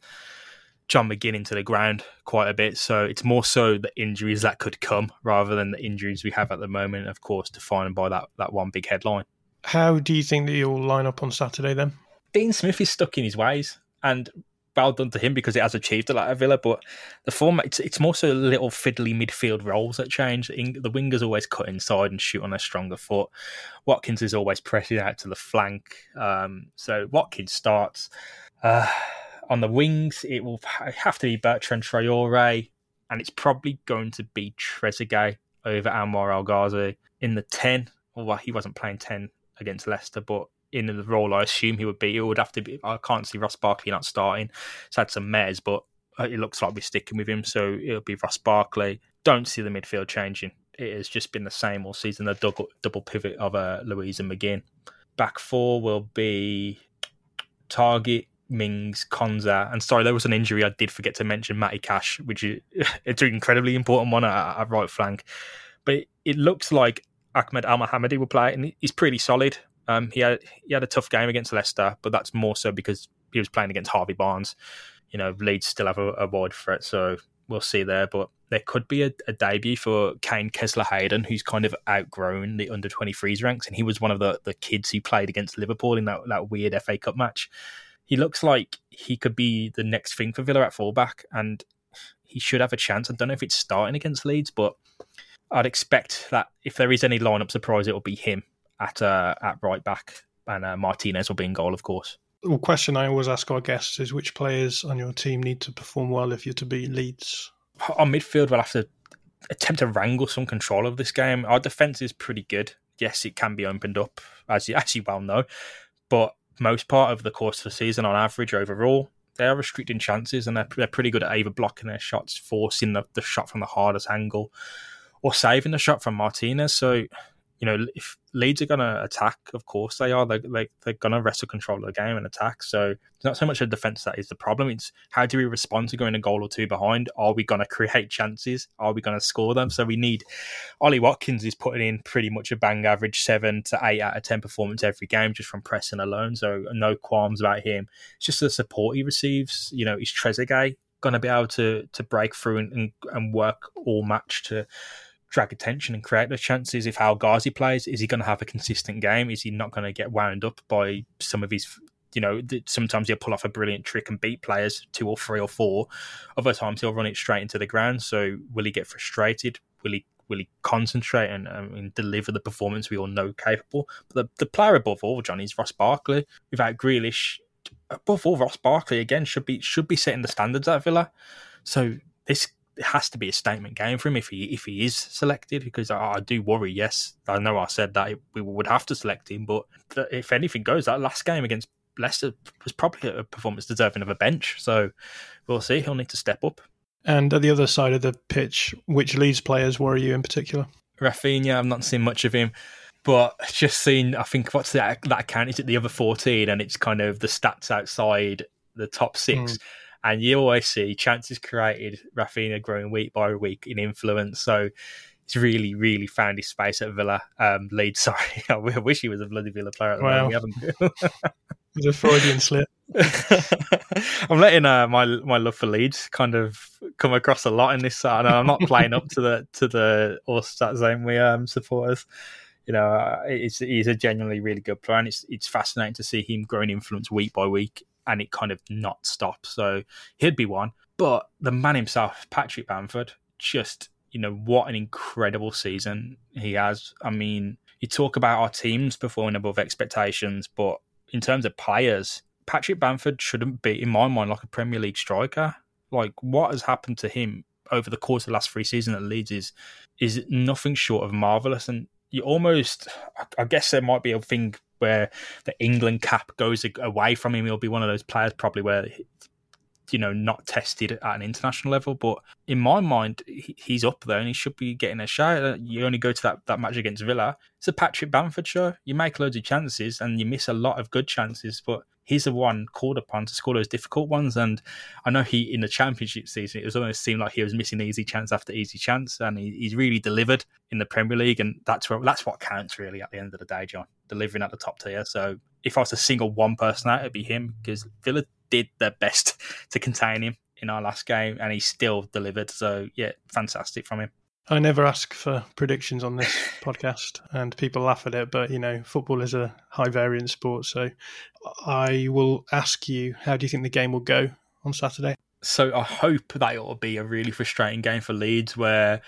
John McGinn into the ground quite a bit. So it's more so the injuries that could come rather than the injuries we have at the moment, of course, defined by that, that one big headline. How do you think that you'll line up on Saturday then? Dean Smith is stuck in his ways and well done to him because it has achieved a lot at Villa, but the format it's, it's more so little fiddly midfield roles that change. The wingers always cut inside and shoot on a stronger foot. Watkins is always pressing out to the flank. Um, so Watkins starts. Uh, on the wings, it will have to be Bertrand Traore, and it's probably going to be Trezeguet over Anwar El Ghazi in the 10. Well, he wasn't playing 10 against Leicester, but in the role I assume he would be, it would have to be. I can't see Ross Barkley not starting. He's had some mares, but it looks like we're sticking with him, so it'll be Ross Barkley. Don't see the midfield changing. It has just been the same all season. The double, double pivot of uh, Luiz and McGinn. Back four will be Targett, Mings, Konsa, and sorry, there was an injury I did forget to mention, Matty Cash, which is it's an incredibly important one at, at right flank. But it, it, looks like Ahmed Elmohamady will play, and he's pretty solid. Um, he had he had a tough game against Leicester, but that's more so because he was playing against Harvey Barnes. You know, Leeds still have a, a wide threat, so we'll see there. But there could be a, a debut for Kaine Kesler Hayden, who's kind of outgrown the under 23s ranks, and he was one of the, the kids who played against Liverpool in that, that weird FA Cup match he looks like he could be the next thing for Villa at fullback, and he should have a chance. I don't know if it's starting against Leeds, but I'd expect that if there is any lineup surprise, it will be him at uh, at right back, and uh, Martinez will be in goal, of course. Well, question I always ask our guests is which players on your team need to perform well if you're to beat Leeds? Our midfield, we'll have to attempt to wrangle some control of this game. Our defence is pretty good. Yes, it can be opened up, as you, as you well know, but most part of the course of the season, on average, overall, they are restricting chances and they're, they're pretty good at either blocking their shots, forcing the, the shot from the hardest angle, or saving the shot from Martinez. So you know, if Leeds are going to attack, of course they are. They, they, they're going to wrestle control of the game and attack. So it's not so much a defence that is the problem. It's how do we respond to going a goal or two behind? Are we going to create chances? Are we going to score them? So we need. Ollie Watkins is putting in pretty much a bang average seven to eight out of 10 performance every game just from pressing alone. So no qualms about him. It's just the support he receives. You know, is Trezeguet going to be able to to break through and, and, and work all match to drag attention and create those chances. If El Ghazi plays, is he going to have a consistent game? Is he not going to get wound up by some of his, you know, sometimes he'll pull off a brilliant trick and beat players two or three or four. Other times he'll run it straight into the ground. So will he get frustrated? Will he will he concentrate and, and deliver the performance we all know capable? But the, the player above all, Johnny, is Ross Barkley. Without Grealish, above all, Ross Barkley again should be should be setting the standards at Villa. So this it has to be a statement game for him if he if he is selected because I, I, do worry. Yes, I know I said that we would have to select him, but if anything goes, that last game against Leicester was probably a performance deserving of a bench. So we'll see. He'll need to step up. And at the other side of the pitch, which Leeds players worry you in particular? Raphinha, I've not seen much of him but just seen I think what's that that account is it the other 14 and it's kind of the stats outside the top 6 mm and you always see chances created. Raphinha growing week by week in influence. So he's really, really found his space at Villa. Um, Leeds, sorry, I wish he was a bloody Villa player at the wow. moment. It's a Freudian slip. I'm letting uh, my my love for Leeds kind of come across a lot in this. And I'm not playing up to the to the Allstat zone we um, supporters. You know, uh, he's a genuinely really good player, and it's it's fascinating to see him growing influence week by week and it kind of not stop. So he'd be one. But the man himself, Patrick Bamford, just, you know, what an incredible season he has. I mean, you talk about our teams performing above expectations, but in terms of players, Patrick Bamford shouldn't be, in my mind, like a Premier League striker. Like what has happened to him over the course of the last three seasons at Leeds is is nothing short of marvelous. And you almost, I guess there might be a thing where the England cap goes away from him. He'll be one of those players probably where you know not tested at an international level but in my mind he's up there and he should be getting a shot uh, you only go to that, that match against villa it's a patrick bamford show you make loads of chances and you miss a lot of good chances but he's the one called upon to score those difficult ones. And I know he in the championship season, it was almost seemed like he was missing easy chance after easy chance, and he, he's really delivered in the Premier League, and that's where that's what counts really at the end of the day, John. Delivering at the top tier. So if I was to single one person out, it'd be him because Villa did their best to contain him in our last game, and he still delivered. So yeah, fantastic from him. I never ask for predictions on this podcast, and people laugh at it. But you know, football is a high variance sport, so I will ask you: How do you think the game will go on Saturday? So I hope that it will be a really frustrating game for Leeds, where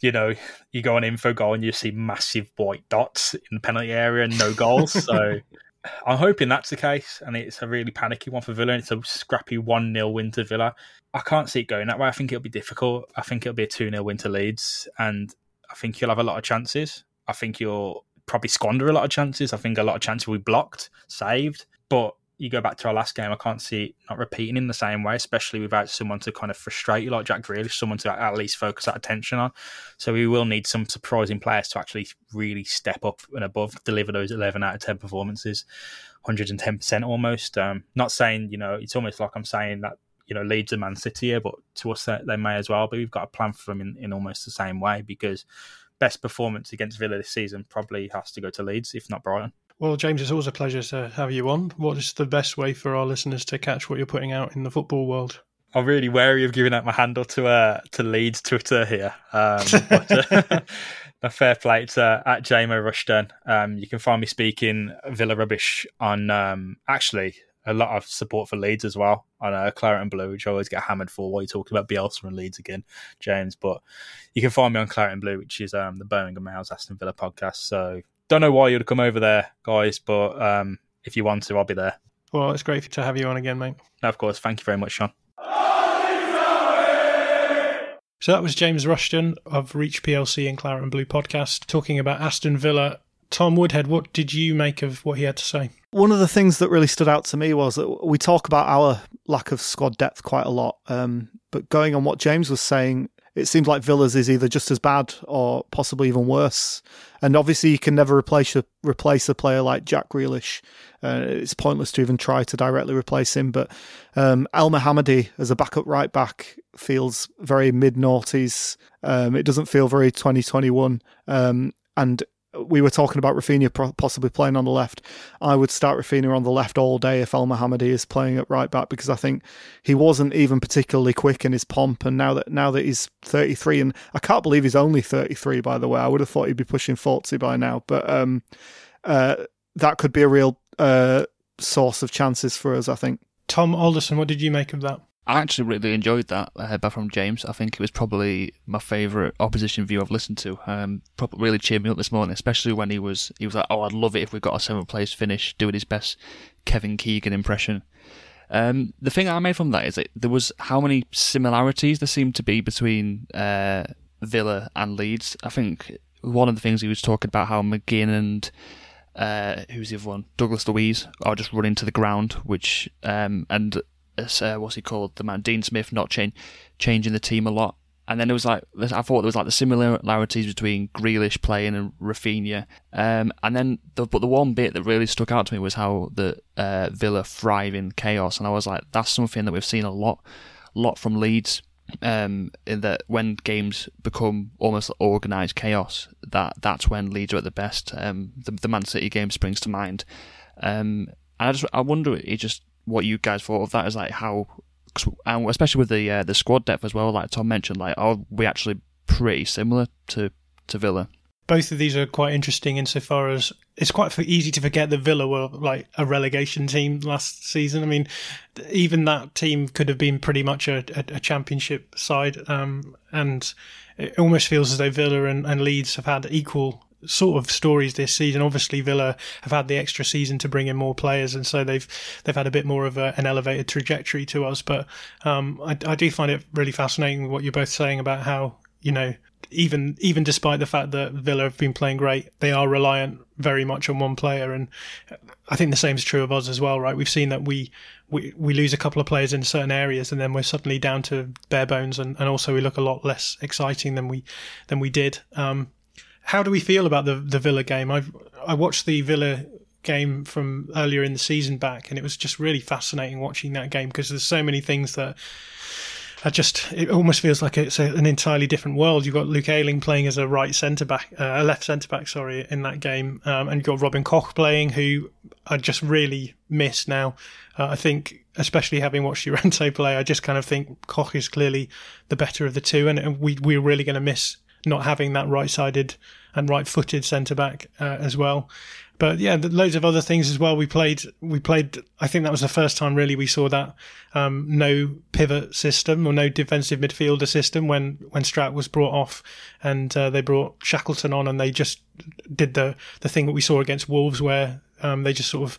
you know you go on Infogol and you see massive white dots in the penalty area and no goals. so I'm hoping that's the case, and it's a really panicky one for Villa. It's a scrappy one 0 win to Villa. I can't see it going that way. I think it'll be difficult. I think it'll be a 2 0 win to Leeds, and I think you'll have a lot of chances. I think you'll probably squander a lot of chances. I think a lot of chances will be blocked, saved, but you go back to our last game, I can't see it not repeating in the same way, especially without someone to kind of frustrate you like Jack Grealish, someone to at least focus that attention on. So we will need some surprising players to actually really step up and above, deliver those 11 out of 10 performances, 110% almost. Um, not saying, you know, it's almost like I'm saying that, you know, Leeds and Man City here, but to us they may as well, but we've got a plan for them in, in almost the same way because best performance against Villa this season probably has to go to Leeds, if not Brighton. Well, James, it's always a pleasure to have you on. What is the best way for our listeners to catch what you're putting out in the football world? I'm really wary of giving out my handle to uh, to Leeds Twitter here. Um, but, uh, fair play to at JMO Rushton. Um, you can find me speaking Villa rubbish on um, actually a lot of support for Leeds as well on uh, Claret and Blue, which I always get hammered for while you're talking about Bielsa and Leeds again, James. But you can find me on Claret and Blue, which is um, the Birmingham Mail's Aston Villa podcast. So don't know why you'd come over there, guys, but um, if you want to, I'll be there. Well, it's great to have you on again, mate. No, of course. Thank you very much, Sean. So that was James Rushton of Reach PLC and Claret and Blue podcast talking about Aston Villa. Tom Woodhead, what did you make of what he had to say? One of the things that really stood out to me was that we talk about our lack of squad depth quite a lot. Um, but going on what James was saying, it seems like Villa's is either just as bad or possibly even worse. And obviously, you can never replace a, replace a player like Jack Grealish. Uh, it's pointless to even try to directly replace him. But um, Elmohamady as a backup right back feels very mid noughties. Um, it doesn't feel very 2021. Um, and we were talking about Raphinha possibly playing on the left. I would start Raphinha on the left all day if Elmohamady is playing at right back because I think he wasn't even particularly quick in his pomp. And now that now that he's 33, and I can't believe he's only 33, by the way, I would have thought he'd be pushing 40 by now. But um, uh, that could be a real uh, source of chances for us, I think. Tom Alderson, what did you make of that? I actually really enjoyed that uh, back from James. I think it was probably my favourite opposition view I've listened to. Um, probably really cheered me up this morning, especially when he was he was like, "Oh, I'd love it if we got a seventh place finish," doing his best Kevin Keegan impression. Um, the thing I made from that is that there was how many similarities there seemed to be between uh, Villa and Leeds. I think one of the things he was talking about how McGinn and uh, who's the other one, Douglas Luiz, are just running to the ground, which um, and uh, what's he called, the man Dean Smith, not change, changing the team a lot. And then it was like I thought there was like the similarities between Grealish playing and Raphinha. Um, and then the, but the one bit that really stuck out to me was how the uh, Villa thrive in chaos, and I was like, that's something that we've seen a lot, lot from Leeds. Um, in that when games become almost organised chaos, that that's when Leeds are at the best. Um, the, the Man City game springs to mind. Um, and I just I wonder, it just what you guys thought of that is like how, and especially with the uh, the squad depth as well. Like Tom mentioned, like are we actually pretty similar to to Villa? Both of these are quite interesting insofar as it's quite easy to forget that Villa were like a relegation team last season. I mean, even that team could have been pretty much a, a, a championship side, um, and it almost feels as though Villa and, and Leeds have had equal sort of stories this season. Obviously, Villa have had the extra season to bring in more players, and so they've they've had a bit more of a, an elevated trajectory to us. But um, I, I do find it really fascinating what you're both saying about how you know even even despite the fact that Villa have been playing great, they are reliant very much on one player, and I think the same is true of us as well, right? We've seen that we we, we lose a couple of players in certain areas, and then we're suddenly down to bare bones, and, and also we look a lot less exciting than we than we did. Um, how do we feel about the the Villa game? I I watched the Villa game from earlier in the season back, and it was just really fascinating watching that game because there's so many things that. I just it almost feels like it's a, an entirely different world. You've got Luke Ayling playing as a right centre back, uh, a left centre back, sorry, in that game, um, and you've got Robin Koch playing, who I just really miss now. Uh, I think, especially having watched Llorente play, I just kind of think Koch is clearly the better of the two, and we we're really going to miss not having that right-sided and right-footed centre back uh, as well. But yeah, loads of other things as well. We played, we played. I think that was the first time really we saw that um, no pivot system or no defensive midfielder system when when Strat was brought off, and uh, they brought Shackleton on, and they just did the the thing that we saw against Wolves, where um, they just sort of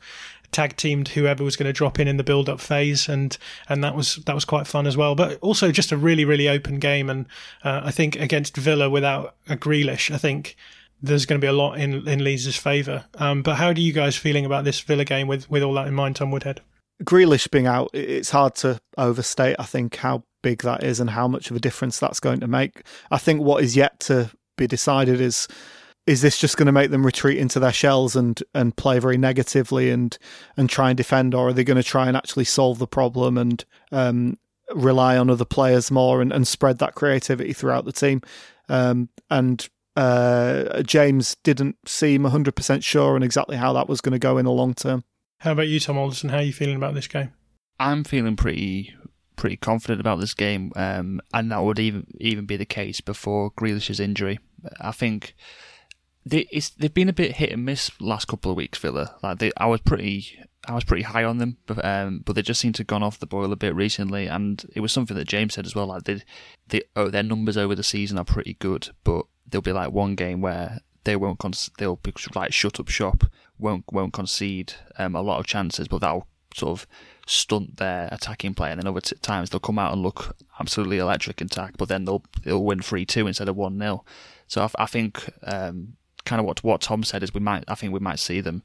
tag teamed whoever was going to drop in in the build up phase, and and that was that was quite fun as well. But also just a really really open game, and uh, I think against Villa without a Grealish, I think there's going to be a lot in in Leeds' favour. Um, but how are you guys feeling about this Villa game with with all that in mind, Tom Woodhead? Grealish being out, it's hard to overstate. I think how big that is and how much of a difference that's going to make. I think what is yet to be decided is is this just going to make them retreat into their shells and and play very negatively and and try and defend, or are they going to try and actually solve the problem and um, rely on other players more and, and spread that creativity throughout the team? Um, and uh, James didn't seem 100% sure on exactly how that was going to go in the long term. How about you, Tom Alderson? How are you feeling about this game? I'm feeling pretty pretty confident about this game, um, and that would even even be the case before Grealish's injury. I think they, they've been a bit hit and miss last couple of weeks, Villa. Like they, I was pretty I was pretty high on them, but um, but they just seem to have gone off the boil a bit recently, and it was something that James said as well. Like they, they oh, their numbers over the season are pretty good, but there'll be like one game where they won't con- they'll be like shut up shop, won't won't concede um, a lot of chances, but that'll sort of stunt their attacking play, and then other t- times they'll come out and look absolutely electric in attack, but then they'll they'll win three two instead of one 0 So I, I think um, kind of what what Tom said is we might I think we might see them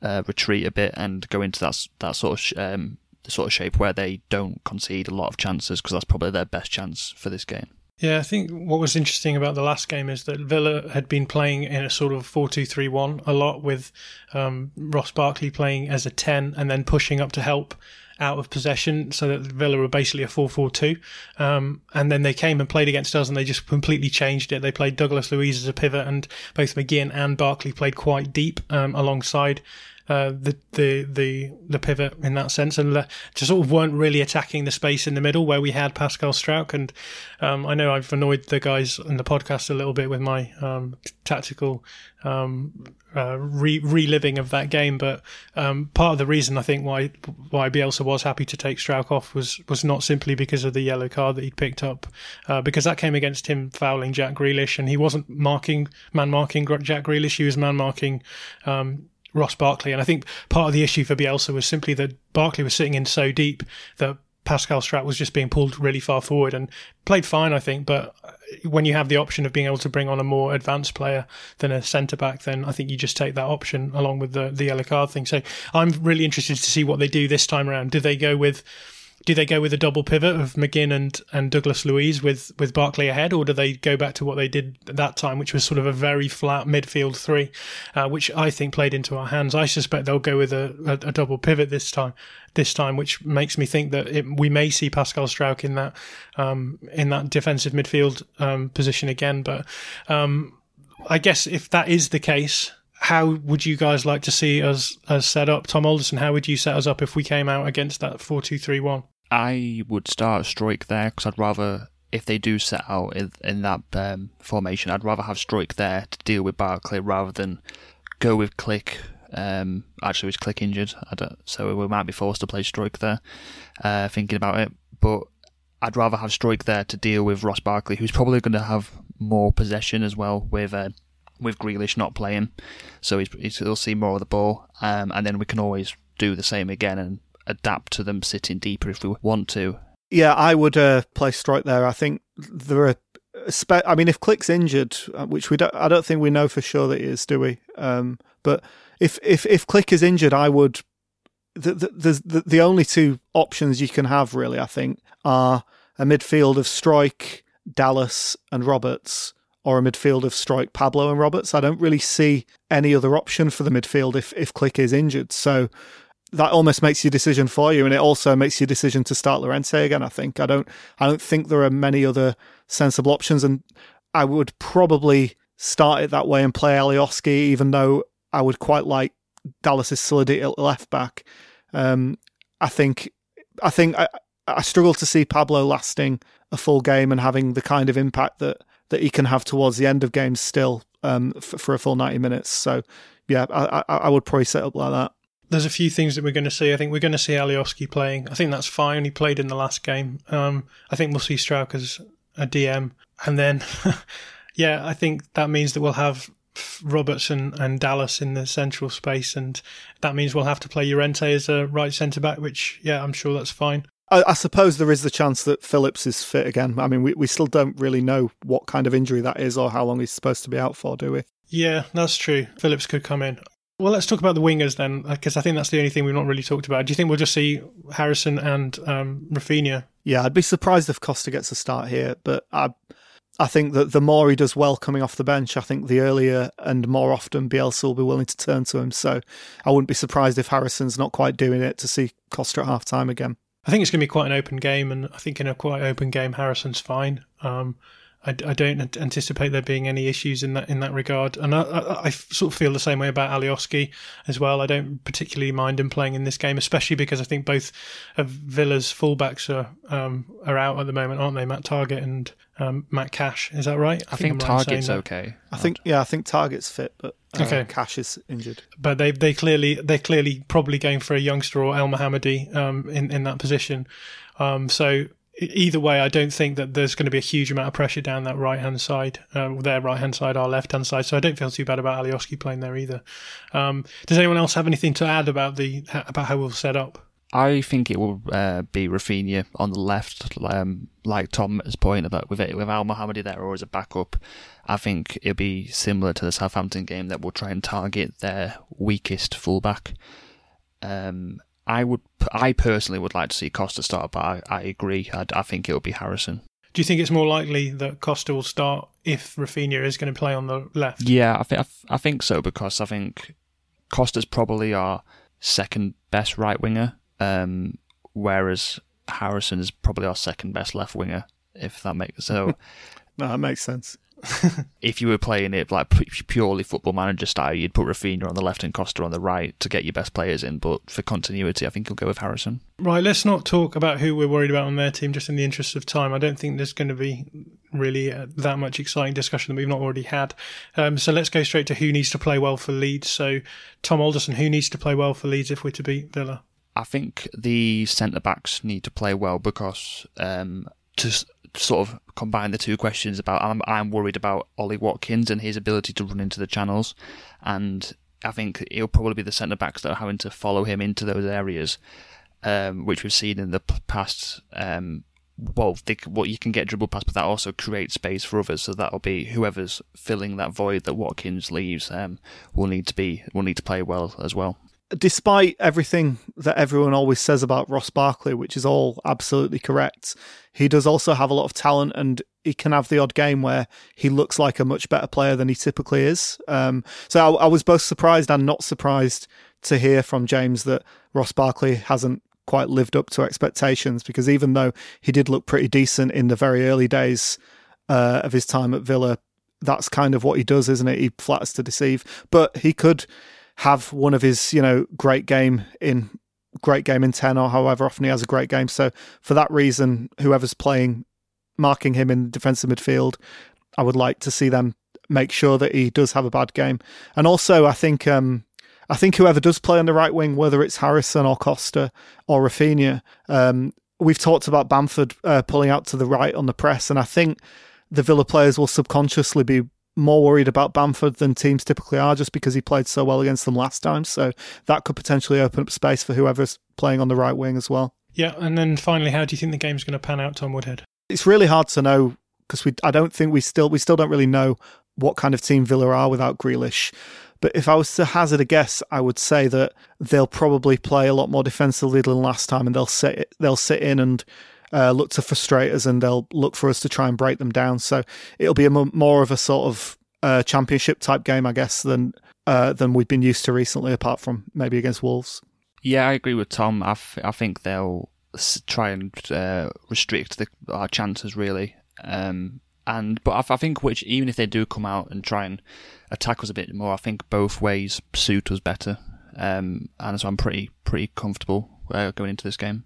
uh, retreat a bit and go into that that sort of um, sort of shape where they don't concede a lot of chances because that's probably their best chance for this game. Yeah, I think what was interesting about the last game is that Villa had been playing in a sort of 4 2 3 1 a lot with um, Ross Barkley playing as a 10 and then pushing up to help out of possession so that Villa were basically a 4 4 2. Um, and then they came and played against us and they just completely changed it. They played Douglas Luiz as a pivot and both McGinn and Barkley played quite deep um, alongside uh, the the the the pivot in that sense, and just sort of weren't really attacking the space in the middle where we had Pascal Struijk. And um, I know I've annoyed the guys in the podcast a little bit with my um, tactical um, uh, re- reliving of that game, but um, part of the reason I think why why Bielsa was happy to take Struijk off was was not simply because of the yellow card that he'd picked up, uh, because that came against him fouling Jack Grealish, and he wasn't marking man marking Jack Grealish, he was man marking. Um, Ross Barkley. And I think part of the issue for Bielsa was simply that Barkley was sitting in so deep that Pascal Struijk was just being pulled really far forward and played fine, I think. But when you have the option of being able to bring on a more advanced player than a centre back, then I think you just take that option along with the, the yellow card thing. So I'm really interested to see what they do this time around. Do they go with do they go with a double pivot of McGinn and, and Douglas Luiz with, with Barkley ahead, or do they go back to what they did that time, which was sort of a very flat midfield three, uh, which I think played into our hands? I suspect they'll go with a, a, a double pivot this time, this time, which makes me think that it, we may see Pascal Struijk in that um, in that defensive midfield um, position again. But um, I guess if that is the case, how would you guys like to see us as set up? Tom Alderson, how would you set us up if we came out against that four two three one? I would start Struijk there because I'd rather, if they do set out in, in that um, formation, I'd rather have Struijk there to deal with Barkley rather than go with Klich. Um, actually, was Klich injured, so we might be forced to play Struijk there. Uh, thinking about it, but I'd rather have Struijk there to deal with Ross Barkley, who's probably going to have more possession as well with uh, with Grealish not playing, so he's, he'll see more of the ball, um, and then we can always do the same again and adapt to them sitting deeper if we want to. Yeah, I would uh, play Struijk there. I think there are. I mean, if Klich's injured, uh, which we don't, I don't think we know for sure that he is, do we? Um, but if if if Klich is injured, I would. The, the, the the only two options you can have really, I think, are a midfield of Struijk, Dallas, and Roberts, or a midfield of Struijk, Pablo, and Roberts. I don't really see any other option for the midfield if if Klich is injured. So that almost makes your decision for you, and it also makes your decision to start Llorente again. I think I don't I don't think there are many other sensible options, and I would probably start it that way and play Alioski, even though I would quite like Dallas's solidity at left back. Um, I think I think I, I struggle to see Pablo lasting a full game and having the kind of impact that that he can have towards the end of games still um, for, for a full ninety minutes. So yeah, I, I, I would probably set up like that there's a few things that we're going to see. I think we're going to see Alioski playing. I think that's fine. He played in the last game. Um, I think we'll see Struijk as a DM. And then, yeah, I think that means that we'll have Robertson and Dallas in the central space. And that means we'll have to play Llorente as a right centre back, which, yeah, I'm sure that's fine. I, I, suppose there is the chance that Phillips is fit again. I mean, we, we still don't really know what kind of injury that is or how long he's supposed to be out for, do we? Yeah, that's true. Phillips could come in. Well, let's talk about the wingers then, because I think that's the only thing we've not really talked about. Do you think we'll just see Harrison and um, Raphinha? Yeah, I'd be surprised if Costa gets a start here, but I, I think that the more he does well coming off the bench, I think the earlier and more often Bielsa will be willing to turn to him. So I wouldn't be surprised if Harrison's not quite doing it to see Costa at half time again. I think it's going to be quite an open game, and I think in a quite open game, Harrison's fine. Um, I, I don't anticipate there being any issues in that in that regard. And I, I, I sort of feel the same way about Alioski as well. I don't particularly mind him playing in this game, especially because I think both of Villa's fullbacks are um, are out at the moment, aren't they? Matt Targett and um, Matt Cash. Is that right? I, I think, think Targett's okay. I think yeah, I think Targett's fit, but uh, okay. Cash is injured. But they they clearly they're clearly probably going for a youngster or Elmohamady um, in in that position. Um, so either way, I don't think that there's going to be a huge amount of pressure down that right hand side, uh, their right hand side, our left hand side. So I don't feel too bad about Alioski playing there either. Um, does anyone else have anything to add about the about how we'll set up? I think it will uh, be Raphinha on the left, um, like Tom's point about with it with Elmohamady there or as a backup. I think it'll be similar to the Southampton game that we'll try and target their weakest fullback. Um, I would, I personally would like to see Costa start, but I, I agree. I, I think it will be Harrison. Do you think it's more likely that Costa will start if Raphinha is going to play on the left? Yeah, I think I think so because I think Costa's probably our second best right winger, um, whereas Harrison is probably our second best left winger. If that makes so. no, that makes sense. if you were playing it like purely football manager style, you'd put Raphinha on the left and Costa on the right to get your best players in. But for continuity, I think you'll go with Harrison. Right, let's not talk about who we're worried about on their team, just in the interest of time. I don't think there's going to be really uh, that much exciting discussion that we've not already had. Um, so let's go straight to who needs to play well for Leeds. So, Tom Alderson, who needs to play well for Leeds if we're to beat Villa? I think the centre backs need to play well because um, to sort of combine the two questions about I'm, I'm worried about Ollie Watkins and his ability to run into the channels, and I think it'll probably be the centre backs that are having to follow him into those areas, um, which we've seen in the past. Um, well, they, well, you can get dribble past, but that also creates space for others. So that'll be whoever's filling that void that Watkins leaves um, will need to be will need to play well as well despite everything that everyone always says about Ross Barkley, which is all absolutely correct, he does also have a lot of talent and he can have the odd game where he looks like a much better player than he typically is. Um, so I, I, was both surprised and not surprised to hear from James that Ross Barkley hasn't quite lived up to expectations because even though he did look pretty decent in the very early days uh, of his time at Villa, that's kind of what he does, isn't it? He flatters to deceive, but he could have one of his, you know, great game in great game in 10 or however often he has a great game. So for that reason, whoever's playing, marking him in defensive midfield, I would like to see them make sure that he does have a bad game. And also, I think, um, I think whoever does play on the right wing, whether it's Harrison or Costa or Raphinha, um, we've talked about Bamford uh, pulling out to the right on the press, and I think the Villa players will subconsciously be more worried about Bamford than teams typically are just because he played so well against them last time. So that could potentially open up space for whoever's playing on the right wing as well. Yeah, and then finally, how do you think the game's going to pan out, Tom Woodhead? It's really hard to know because we I don't think we still we still don't really know what kind of team Villa are without Grealish. But if I was to hazard a guess, I would say that they'll probably play a lot more defensively than last time, and they'll sit they'll sit in and uh, look to frustrate us and they'll look for us to try and break them down. So it'll be a m- more of a sort of uh, championship type game, I guess, than uh, than we've been used to recently, apart from maybe against Wolves. Yeah, I agree with Tom. I, f- I think they'll try and uh, restrict the, our chances really. Um, and but I think which even if they do come out and try and attack us a bit more, I think both ways suit us better. Um, and so I'm pretty pretty comfortable uh, going into this game.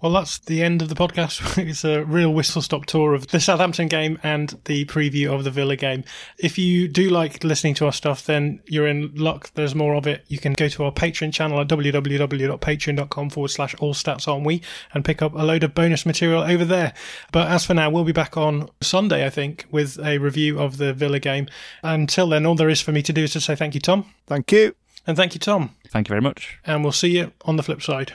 Well, that's the end of the podcast. it's a real whistle stop tour of the Southampton game and the preview of the Villa game. If you do like listening to our stuff, then you're in luck. There's more of it. You can go to our Patreon channel at www.patreon.com forward slash all stats on we and pick up a load of bonus material over there. But as for now, we'll be back on Sunday, I think, with a review of the Villa game. Until then, all there is for me to do is to say thank you, Tom. Thank you. And thank you, Tom. Thank you very much. And we'll see you on the flip side.